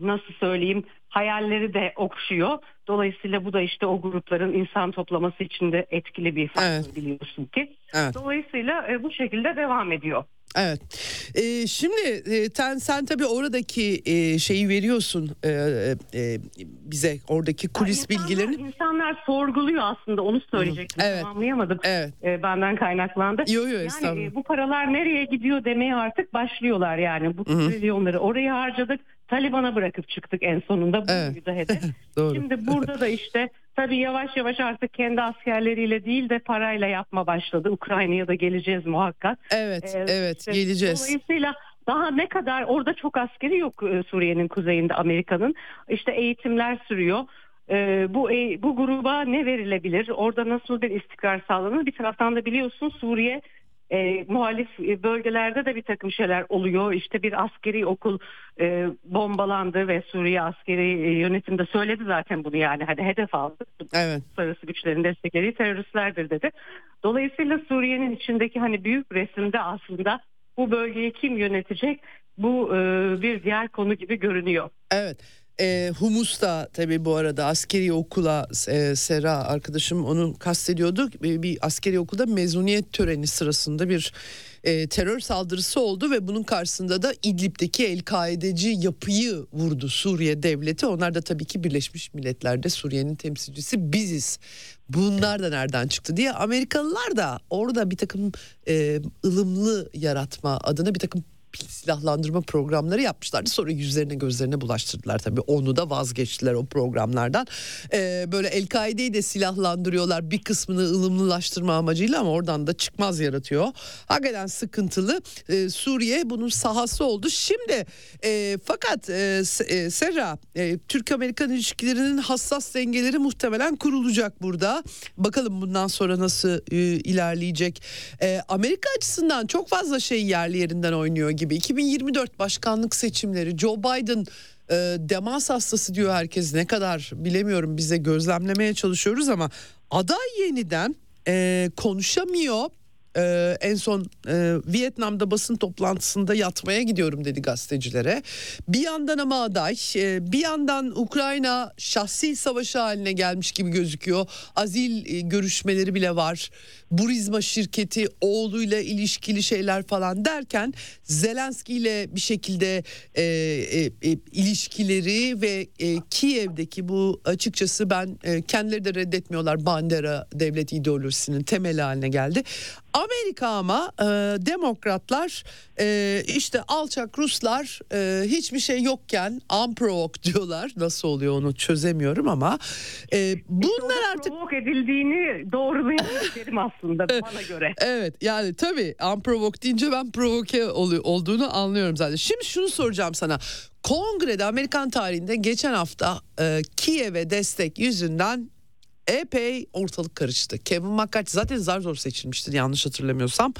nasıl söyleyeyim hayalleri de okşuyor. Dolayısıyla bu da işte o grupların insan toplaması için de etkili bir faktör Evet. biliyorsun ki. Evet. Dolayısıyla e, bu şekilde devam ediyor. Evet. Ee, şimdi e, sen, sen tabii oradaki e, şeyi veriyorsun e, e, bize oradaki kulis İnsanlar- bilgilerini. İnsanlar sorguluyor aslında onu söyleyecektim. Evet. Tamamlayamadım. Evet. E, benden kaynaklandı. Yo yo Yani e, bu paralar nereye gidiyor demeye artık başlıyorlar yani. Bu trilyonları oraya harcadık. Taliban'a bırakıp çıktık en sonunda. Bu Evet. muydu hedef? [LAUGHS] Şimdi burada da işte tabii yavaş yavaş artık kendi askerleriyle değil de parayla yapma başladı. Ukrayna'ya da geleceğiz muhakkak. Evet, Ee, evet işte geleceğiz. Dolayısıyla daha ne kadar orada çok askeri yok e, Suriye'nin kuzeyinde Amerika'nın. İşte eğitimler sürüyor. Ee, bu e- bu gruba ne verilebilir? Orada nasıl bir istikrar sağlanır? Bir taraftan da biliyorsun Suriye e, muhalif e, bölgelerde de bir takım şeyler oluyor. İşte bir askeri okul e, bombalandı ve Suriye askeri e, yönetimde söyledi zaten bunu yani hani hedef aldı. Evet. Uluslararası güçlerin desteklediği teröristlerdir dedi. Dolayısıyla Suriye'nin içindeki hani büyük resimde aslında bu bölgeyi kim yönetecek bu e, bir diğer konu gibi görünüyor. Evet. E, Humus da tabii bu arada askeri okula e, Sera arkadaşım onu kastediyordu. Bir, bir askeri okulda mezuniyet töreni sırasında bir e, terör saldırısı oldu ve bunun karşısında da İdlib'deki El-Kaideci yapıyı vurdu Suriye devleti. Onlar da tabii ki Birleşmiş Milletler'de Suriye'nin temsilcisi biziz. Bunlar da nereden çıktı diye Amerikalılar da orada bir takım e, ılımlı yaratma adına bir takım silahlandırma programları yapmışlardı. Sonra yüzlerine gözlerine bulaştırdılar tabii. Onu da vazgeçtiler o programlardan. Ee, böyle El-Kaide'yi de silahlandırıyorlar bir kısmını ılımlılaştırma amacıyla ama oradan da çıkmaz yaratıyor. Hakikaten sıkıntılı. Ee, Suriye bunun sahası oldu. Şimdi e, fakat e, e, Serra e, Türk-Amerikan ilişkilerinin hassas dengeleri muhtemelen kurulacak burada. Bakalım bundan sonra nasıl e, ilerleyecek. E, Amerika açısından çok fazla şey yerli yerinden oynuyor gibi. 2024 başkanlık seçimleri Joe Biden e, demans hastası diyor herkes ne kadar bilemiyorum bize gözlemlemeye çalışıyoruz ama aday yeniden e, konuşamıyor ee, en son e, Vietnam'da basın toplantısında yatmaya gidiyorum dedi gazetecilere. Bir yandan ama aday, e, bir yandan Ukrayna şahsi savaşı haline gelmiş gibi gözüküyor. Azil e, görüşmeleri bile var. Burizma şirketi oğluyla ilişkili şeyler falan derken Zelenski ile bir şekilde e, e, e, ilişkileri ve e, Kiev'deki bu açıkçası ben e, kendileri de reddetmiyorlar Bandera devlet ideolojisinin temeli haline geldi. Amerika ama e, demokratlar e, işte alçak Ruslar e, hiçbir şey yokken unprovoked [LAUGHS] diyorlar. Nasıl oluyor onu çözemiyorum ama e, bunlar işte artık provok edildiğini doğrulayabilirim [LAUGHS] aslında bana göre. Evet yani tabii unprovoked deyince ben provoke olduğunu anlıyorum zaten. Şimdi şunu soracağım sana. Kongrede Amerikan tarihinde geçen hafta e, Kiev'e destek yüzünden epey ortalık karıştı. Kevin McCarthy zaten zar zor seçilmiştir yanlış hatırlamıyorsam.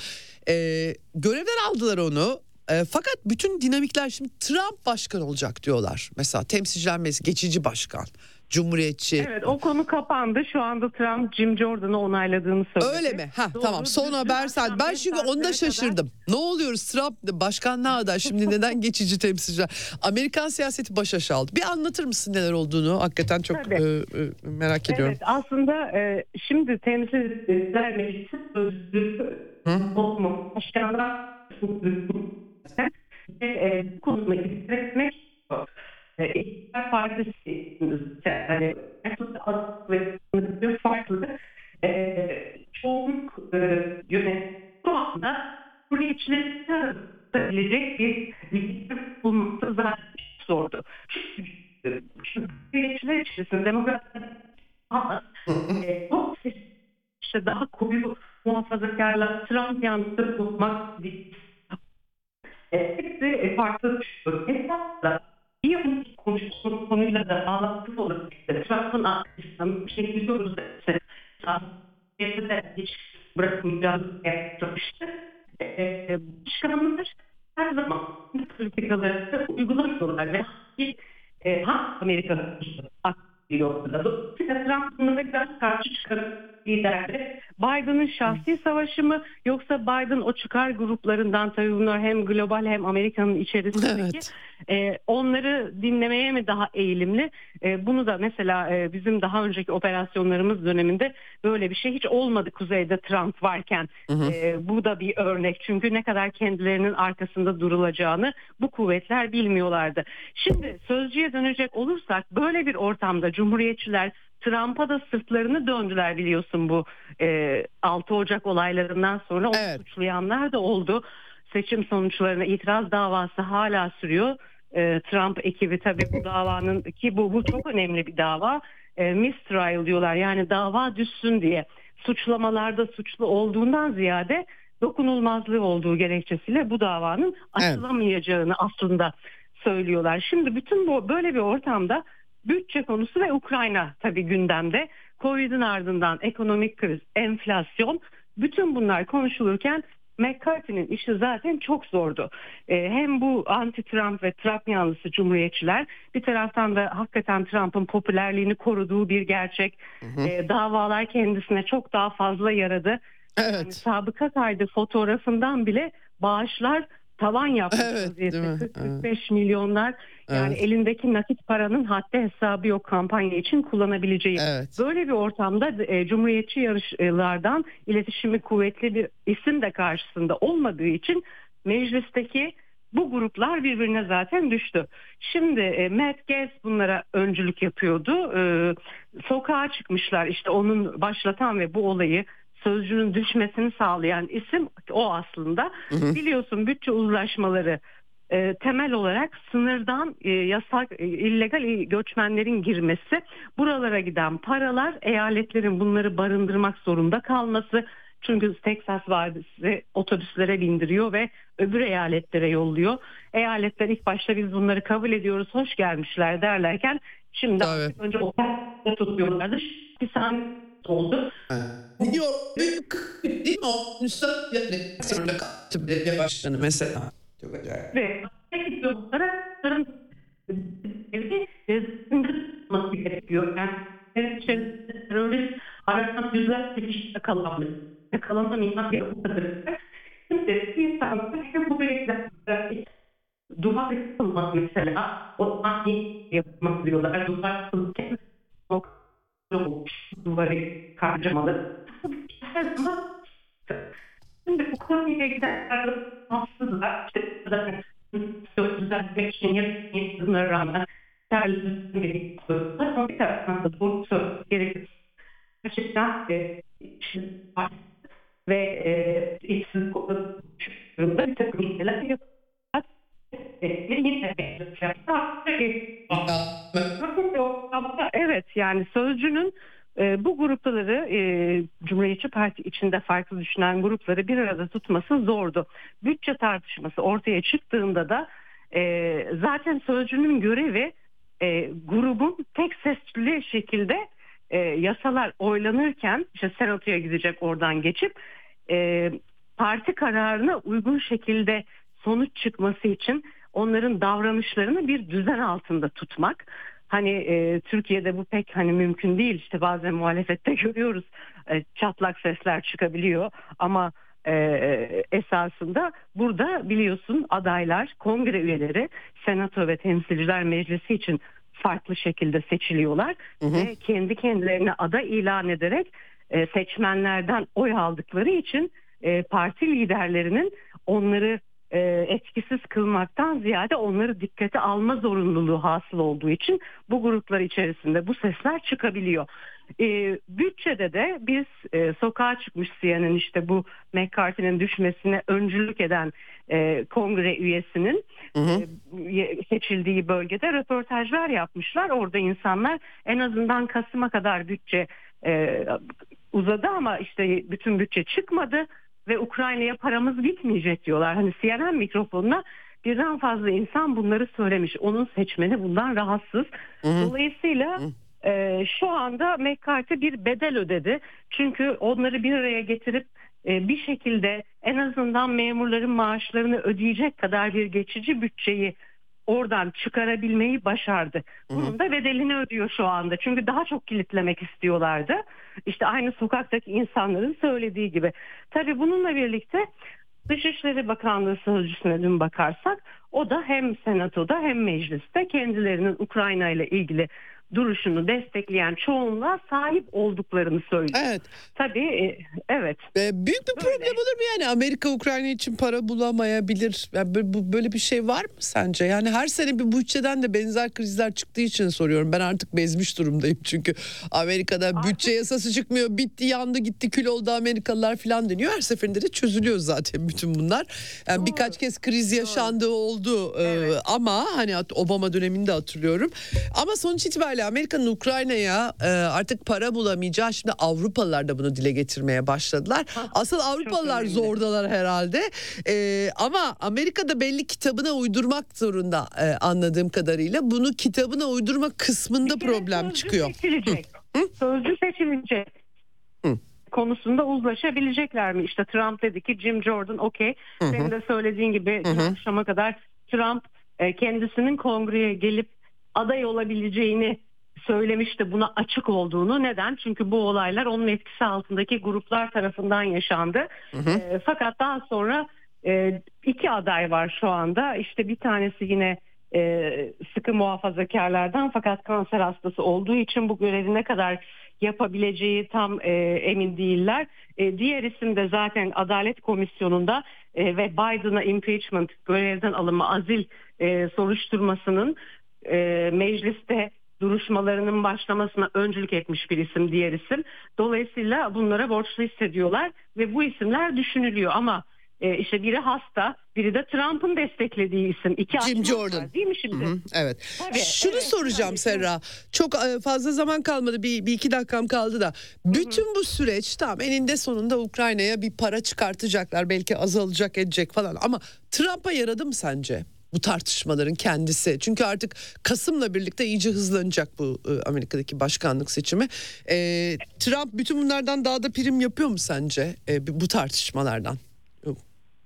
E, görevden aldılar onu. E, fakat bütün dinamikler şimdi Trump başkan olacak diyorlar. Mesela temsilciler meclisi geçici başkan. Cumhuriyetçi. Evet o konu kapandı. Şu anda Trump Jim Jordan'ı onayladığını söyledi. Öyle mi? Ha tamam. Son haber akşam Ben çünkü onda şaşırdım. Ne oluyoruz? Trump başkanlığa aday. Şimdi neden [LAUGHS] geçici temsilciler? Amerikan siyaseti baş aşağı aldı. Bir anlatır mısın neler olduğunu? Hakikaten çok Tabii. e, e, merak ediyorum. Evet aslında e, şimdi temsilciler meclisi olma başkanlar ve e, konusunu iletmek e, İktidar Partisi yani ve farklı e, çoğunluk e, yönetim şu anda Cumhuriyetçileri tutabilecek bir lider bulması zaten zordu. Çünkü Cumhuriyetçiler içerisinde demokratlar ama e, ses işte daha koyu muhafazakarlar Trump yanlısı bulmak. E, hepsi e, farklı düşüyor. Esasında bir önceki konuştuğumuz konuyla da bağlantılı olarak işte Trump'ın arkasından bir şey biliyoruz ise Türkiye'de de hiç bırakmayacağız yapmıştı. E, başkanlar her zaman politikaları uygulamıyorlar ve e, ha Amerika'nın akıyor. Dolayısıyla Trump bunlara biraz karşı çıkarıp liderleri Biden'ın şahsi savaşı mı yoksa Biden o çıkar gruplarından tabii bunlar hem global hem Amerika'nın içerisindeki Evet. e, onları dinlemeye mi daha eğilimli? E, bunu da mesela e, bizim daha önceki operasyonlarımız döneminde böyle bir şey hiç olmadı kuzeyde Trump varken. E, bu da bir örnek çünkü ne kadar kendilerinin arkasında durulacağını bu kuvvetler bilmiyorlardı. Şimdi sözcüye dönecek olursak böyle bir ortamda Cumhuriyetçiler Trump'a da sırtlarını döndüler biliyorsun bu e, 6 Ocak olaylarından sonra onu Evet. suçlayanlar da oldu. Seçim sonuçlarına itiraz davası hala sürüyor. E, Trump ekibi tabii bu davanın ki bu, bu çok önemli bir dava. E, mistrial diyorlar yani dava düşsün diye. Suçlamalarda suçlu olduğundan ziyade dokunulmazlığı olduğu gerekçesiyle bu davanın açılamayacağını aslında söylüyorlar. Şimdi bütün bu böyle bir ortamda bütçe konusu ve Ukrayna tabii gündemde. Covid'in ardından ekonomik kriz, enflasyon bütün bunlar konuşulurken McCarthy'nin işi zaten çok zordu. Ee, hem bu anti-Trump ve Trump yanlısı cumhuriyetçiler bir taraftan da hakikaten Trump'ın popülerliğini koruduğu bir gerçek. Ee, davalar kendisine çok daha fazla yaradı. Yani Evet. sabıka kaydı fotoğrafından bile bağışlar tavan yapmış. Evet, vaziyette. değil mi? 40-45 milyonlar yani Evet. elindeki nakit paranın haddi hesabı yok kampanya için kullanabileceği. Evet. Böyle bir ortamda e, cumhuriyetçi yarışlardan iletişimi kuvvetli bir isim de karşısında olmadığı için meclisteki bu gruplar birbirine zaten düştü. Şimdi e, Matt Gaetz bunlara öncülük yapıyordu. E, sokağa çıkmışlar işte onun başlatan ve bu olayı sözcünün düşmesini sağlayan isim o aslında. Biliyorsun bütçe uzlaşmaları e, temel olarak sınırdan e, yasak e, illegal göçmenlerin girmesi, buralara giden paralar, eyaletlerin bunları barındırmak zorunda kalması. Çünkü Texas valisi otobüslere bindiriyor ve öbür eyaletlere yolluyor. Eyaletler ilk başta biz bunları kabul ediyoruz, hoş gelmişler derlerken şimdi Tabii. önce otelde tutuyorlardı. Bir saniye oldu. Diyor büyük değil mi o? Belediye başkanı mesela. Çok acayip. ve tutması gerekiyor. Yani içerisinde terörist aradan yüzlerce kişi yakalanmış. Yakalanamayan bir ortadır. Şimdi insanlar hem bu belirtiler duvar yapılmak mesela o zaman yapmak diyorlar. Duvar o duvarı harcamalı. Her zaman Şimdi Ukrayna'ya gidenler haksızlar. İşte zaten düzenlemek için yapımına rağmen terli gerekiyor. Ama bir taraftan da doğru söz gerekiyor. Gerçekten e, ve e, işsiz durumda bir takım ülkeler yapıyorlar. E, Evet yani sözcünün e, bu grupları e, Cumhuriyetçi Parti içinde farklı düşünen grupları bir arada tutması zordu. Bütçe tartışması ortaya çıktığında da e, zaten sözcünün görevi e, grubun tek sesli şekilde e, yasalar oylanırken işte senatoya gidecek oradan geçip e, parti kararına uygun şekilde sonuç çıkması için onların davranışlarını bir düzen altında tutmak. Hani e, Türkiye'de bu pek hani mümkün değil işte bazen muhalefette [LAUGHS] görüyoruz e, çatlak sesler çıkabiliyor ama e, esasında burada biliyorsun adaylar kongre üyeleri senato ve temsilciler meclisi için farklı şekilde seçiliyorlar Hı hı. ve kendi kendilerine aday ilan ederek e, seçmenlerden oy aldıkları için e, parti liderlerinin onları e, etkisiz kılmaktan ziyade onları dikkate alma zorunluluğu hasıl olduğu için bu gruplar içerisinde bu sesler çıkabiliyor. E, bütçede de biz e, sokağa çıkmış CNN'in işte bu McCarthy'nin düşmesine öncülük eden e, kongre üyesinin Hı hı. e, seçildiği bölgede röportajlar yapmışlar. Orada insanlar en azından Kasım'a kadar bütçe e, uzadı ama işte bütün bütçe çıkmadı ve Ukrayna'ya paramız bitmeyecek diyorlar. Hani CNN mikrofonuna birden fazla insan bunları söylemiş. Onun seçmeni bundan rahatsız. Hı hı. Dolayısıyla e, şu anda McCarthy bir bedel ödedi. Çünkü onları bir araya getirip e, bir şekilde en azından memurların maaşlarını ödeyecek kadar bir geçici bütçeyi oradan çıkarabilmeyi başardı. Bunun da bedelini ödüyor şu anda. Çünkü daha çok kilitlemek istiyorlardı. İşte aynı sokaktaki insanların söylediği gibi. Tabii bununla birlikte Dışişleri Bakanlığı sözcüsüne dün bakarsak o da hem senatoda hem mecliste kendilerinin Ukrayna ile ilgili duruşunu destekleyen çoğunluğa sahip olduklarını söylüyor. Evet. Tabii e, evet. Ee, büyük bir Böyle. problem olur mu yani Amerika Ukrayna için para bulamayabilir? Yani böyle, bir şey var mı sence? Yani her sene bir bütçeden de benzer krizler çıktığı için soruyorum. Ben artık bezmiş durumdayım çünkü Amerika'da bütçe yasası çıkmıyor. Bitti yandı gitti kül oldu Amerikalılar falan deniyor. Her seferinde de çözülüyor zaten bütün bunlar. Yani birkaç kez kriz yaşandığı oldu Ee, ama hani Obama döneminde hatırlıyorum. Ama sonuç itibariyle Amerika'nın Ukrayna'ya e, artık para bulamayacağı şimdi Avrupalılar da bunu dile getirmeye başladılar. Asıl Avrupalılar zordalar herhalde. Ee, ama Amerika'da belli kitabına uydurmak zorunda e, anladığım kadarıyla. Bunu kitabına uydurma kısmında Bir problem sözcü çıkıyor. Seçilecek. Sözcü seçilecek. Hı. konusunda uzlaşabilecekler mi? İşte Trump dedi ki Jim Jordan okey. Senin de söylediğin gibi dün akşama kadar Trump e, kendisinin kongreye gelip aday olabileceğini söylemişti buna açık olduğunu. Neden? Çünkü bu olaylar onun etkisi altındaki gruplar tarafından yaşandı. E, fakat daha sonra e, iki aday var şu anda. İşte bir tanesi yine e, sıkı muhafazakarlardan fakat kanser hastası olduğu için bu görevi ne kadar yapabileceği tam e, emin değiller. E, diğer isim de zaten Adalet Komisyonu'nda e, ve Biden'a impeachment görevden alımı azil e, soruşturmasının e, mecliste duruşmalarının başlamasına öncülük etmiş bir isim diğer isim. Dolayısıyla bunlara borçlu hissediyorlar ve bu isimler düşünülüyor ama e, işte biri hasta, biri de Trump'ın desteklediği isim. İki Jim Jordan. var, değil mi şimdi? Hı, evet. Tabii, Şunu evet, soracağım tabii. Serra. Çok e, fazla zaman kalmadı. Bir, bir iki dakikam kaldı da. Bütün bu süreç tamam eninde sonunda Ukrayna'ya bir para çıkartacaklar. Belki azalacak edecek falan. Ama Trump'a yaradı mı sence? Bu tartışmaların kendisi. Çünkü artık Kasım'la birlikte iyice hızlanacak bu e, Amerika'daki başkanlık seçimi. E, Trump bütün bunlardan daha da prim yapıyor mu sence e, bu tartışmalardan?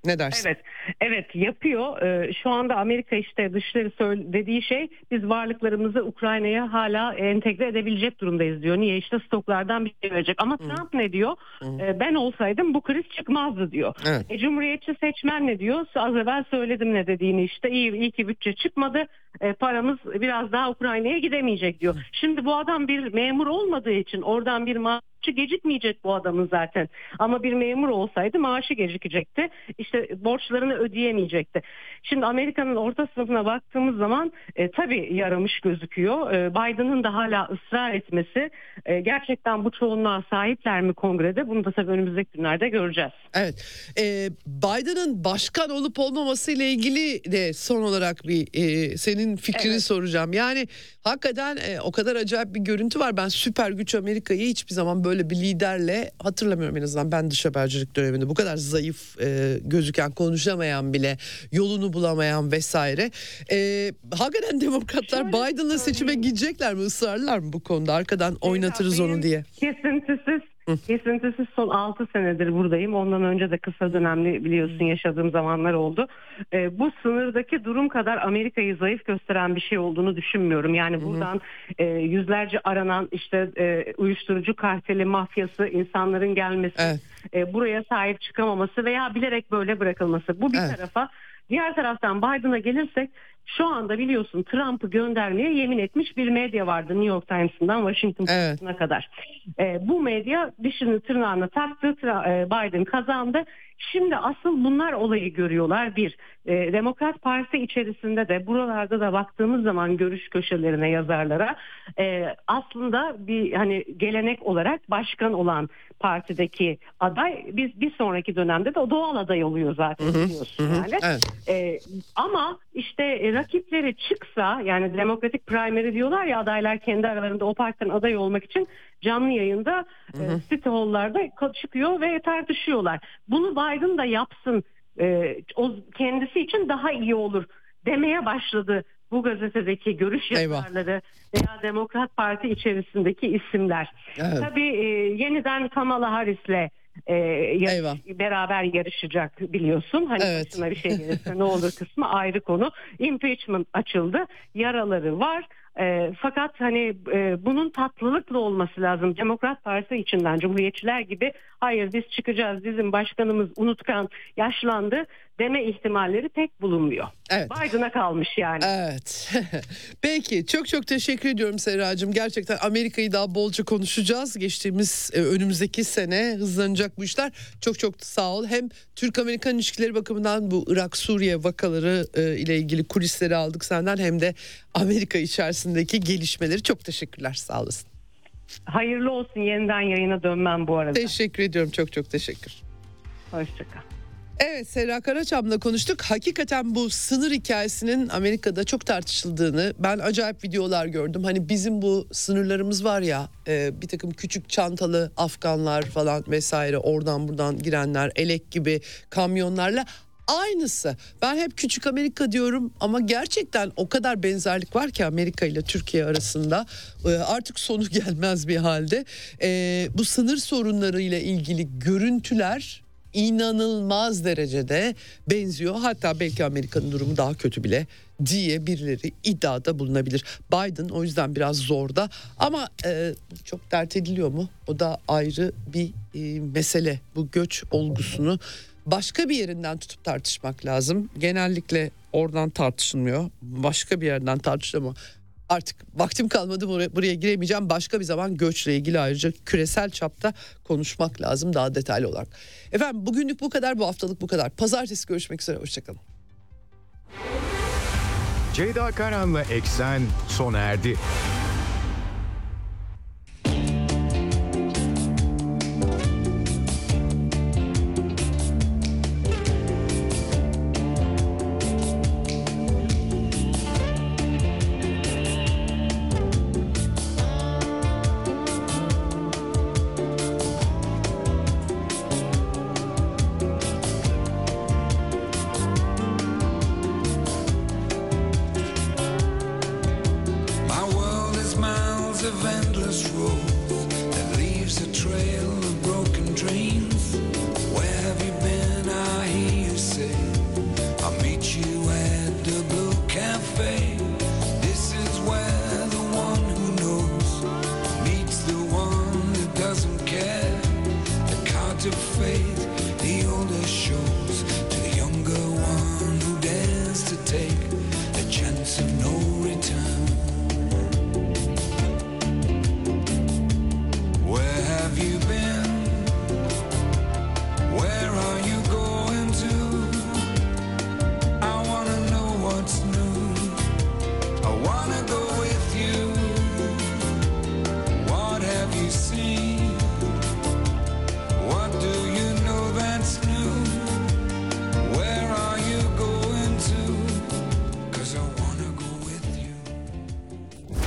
Ne dersin? Evet, evet yapıyor. Ee, şu anda Amerika işte dışları dediği şey biz varlıklarımızı Ukrayna'ya hala entegre edebilecek durumdayız diyor. Niye işte stoklardan bir şey verecek. Ama Trump ne diyor? Ee, ben olsaydım bu kriz çıkmazdı diyor. Evet. E, Cumhuriyetçi seçmen ne diyor? Az evvel söyledim ne dediğini işte iyi, iyi ki bütçe çıkmadı. E, paramız biraz daha Ukrayna'ya gidemeyecek diyor. Şimdi bu adam bir memur olmadığı için oradan bir maaşı gecikmeyecek bu adamın zaten. Ama bir memur olsaydı maaşı gecikecekti. İşte borçlarını ödeyemeyecekti. Şimdi Amerika'nın orta sınıfına baktığımız zaman e, tabii yaramış gözüküyor. E, Biden'ın da hala ısrar etmesi e, gerçekten bu çoğunluğa sahipler mi kongrede? Bunu da tabii önümüzdeki günlerde göreceğiz. Evet. Ee, Biden'ın başkan olup olmaması ile ilgili de son olarak bir e, senin fikrini Evet. soracağım. Yani hakikaten e, o kadar acayip bir görüntü var. Ben süper güç Amerika'yı hiçbir zaman böyle bir liderle hatırlamıyorum en azından ben dış habercilik döneminde bu kadar zayıf e, gözüken konuşamayan bile yolunu bulamayan vesaire. E, hakikaten demokratlar Biden'la seçime gidecekler mi ısrarlar mı bu konuda arkadan oynatırız onu diye. Kesintisiz, kesintisiz son 6 senedir buradayım. Ondan önce de kısa dönemli biliyorsun yaşadığım zamanlar oldu. Ee, bu sınırdaki durum kadar Amerika'yı zayıf gösteren bir şey olduğunu düşünmüyorum. Yani buradan e, yüzlerce aranan işte e, uyuşturucu karteli, mafyası, insanların gelmesi, Evet. e, buraya sahip çıkamaması veya bilerek böyle bırakılması. Bu bir Evet. tarafa. Diğer taraftan Biden'a gelirsek şu anda biliyorsun Trump'ı göndermeye yemin etmiş bir medya vardı New York Times'ından Washington Evet. Post'una kadar. E, bu medya dişini tırnağına taktı Tra- e, Biden kazandı. Şimdi asıl bunlar olayı görüyorlar. Bir, e, Demokrat Parti içerisinde de buralarda da baktığımız zaman görüş köşelerine yazarlara e, aslında bir hani gelenek olarak başkan olan partideki aday biz bir sonraki dönemde de o doğal aday oluyor zaten biliyorsun yani. Evet. Ee, ama işte e, rakipleri çıksa yani demokratik primary diyorlar ya adaylar kendi aralarında o partiden aday olmak için canlı yayında e, City Hall'larda ko- çıkıyor ve tartışıyorlar. Bunu Biden da yapsın e, o kendisi için daha iyi olur demeye başladı bu gazetedeki görüş yazarları veya Demokrat Parti içerisindeki isimler. Evet. Tabii e, yeniden Kamala Harris'le e, yarış- Eyvah. beraber yarışacak biliyorsun. Hani Evet. başına bir şey gelirse ne olur kısmı ayrı konu. Impeachment açıldı. Yaraları var. E, fakat hani e, bunun tatlılıkla olması lazım. Demokrat Parti içinden Cumhuriyetçiler gibi hayır biz çıkacağız bizim başkanımız unutkan yaşlandı deme ihtimalleri pek bulunmuyor. Evet. Biden'a kalmış yani. Evet. [LAUGHS] Peki çok çok teşekkür ediyorum Serracığım. Gerçekten Amerika'yı daha bolca konuşacağız. Geçtiğimiz e, önümüzdeki sene hızlanacak bu işler. Çok çok sağ ol. Hem Türk-Amerikan ilişkileri bakımından bu Irak-Suriye vakaları e, ile ilgili kulisleri aldık senden hem de Amerika içerisindeki gelişmeleri çok teşekkürler sağ olasın. Hayırlı olsun yeniden yayına dönmem bu arada. Teşekkür ediyorum çok çok teşekkür. Hoşçakal. Evet Serra Karaçam'la konuştuk. Hakikaten bu sınır hikayesinin Amerika'da çok tartışıldığını ben acayip videolar gördüm. Hani bizim bu sınırlarımız var ya e, bir takım küçük çantalı Afganlar falan vesaire oradan buradan girenler elek gibi kamyonlarla aynısı. Ben hep küçük Amerika diyorum ama gerçekten o kadar benzerlik var ki Amerika ile Türkiye arasında E, artık sonu [LAUGHS] gelmez bir halde. E, bu sınır sorunlarıyla ilgili görüntüler inanılmaz derecede benziyor. Hatta belki Amerika'nın durumu daha kötü bile diye birileri iddiada bulunabilir. Biden o yüzden biraz zorda ama e, çok dert ediliyor mu? O da ayrı bir e, mesele. Bu göç olgusunu başka bir yerinden tutup tartışmak lazım. Genellikle oradan tartışılmıyor. Başka bir yerden tartışılıyor ama artık vaktim kalmadı buraya, buraya giremeyeceğim. Başka bir zaman göçle ilgili ayrıca küresel çapta konuşmak lazım daha detaylı olarak. Efendim bugünlük bu kadar bu haftalık bu kadar. Pazartesi görüşmek üzere hoşçakalın. Ceyda Karan'la Eksen sona erdi.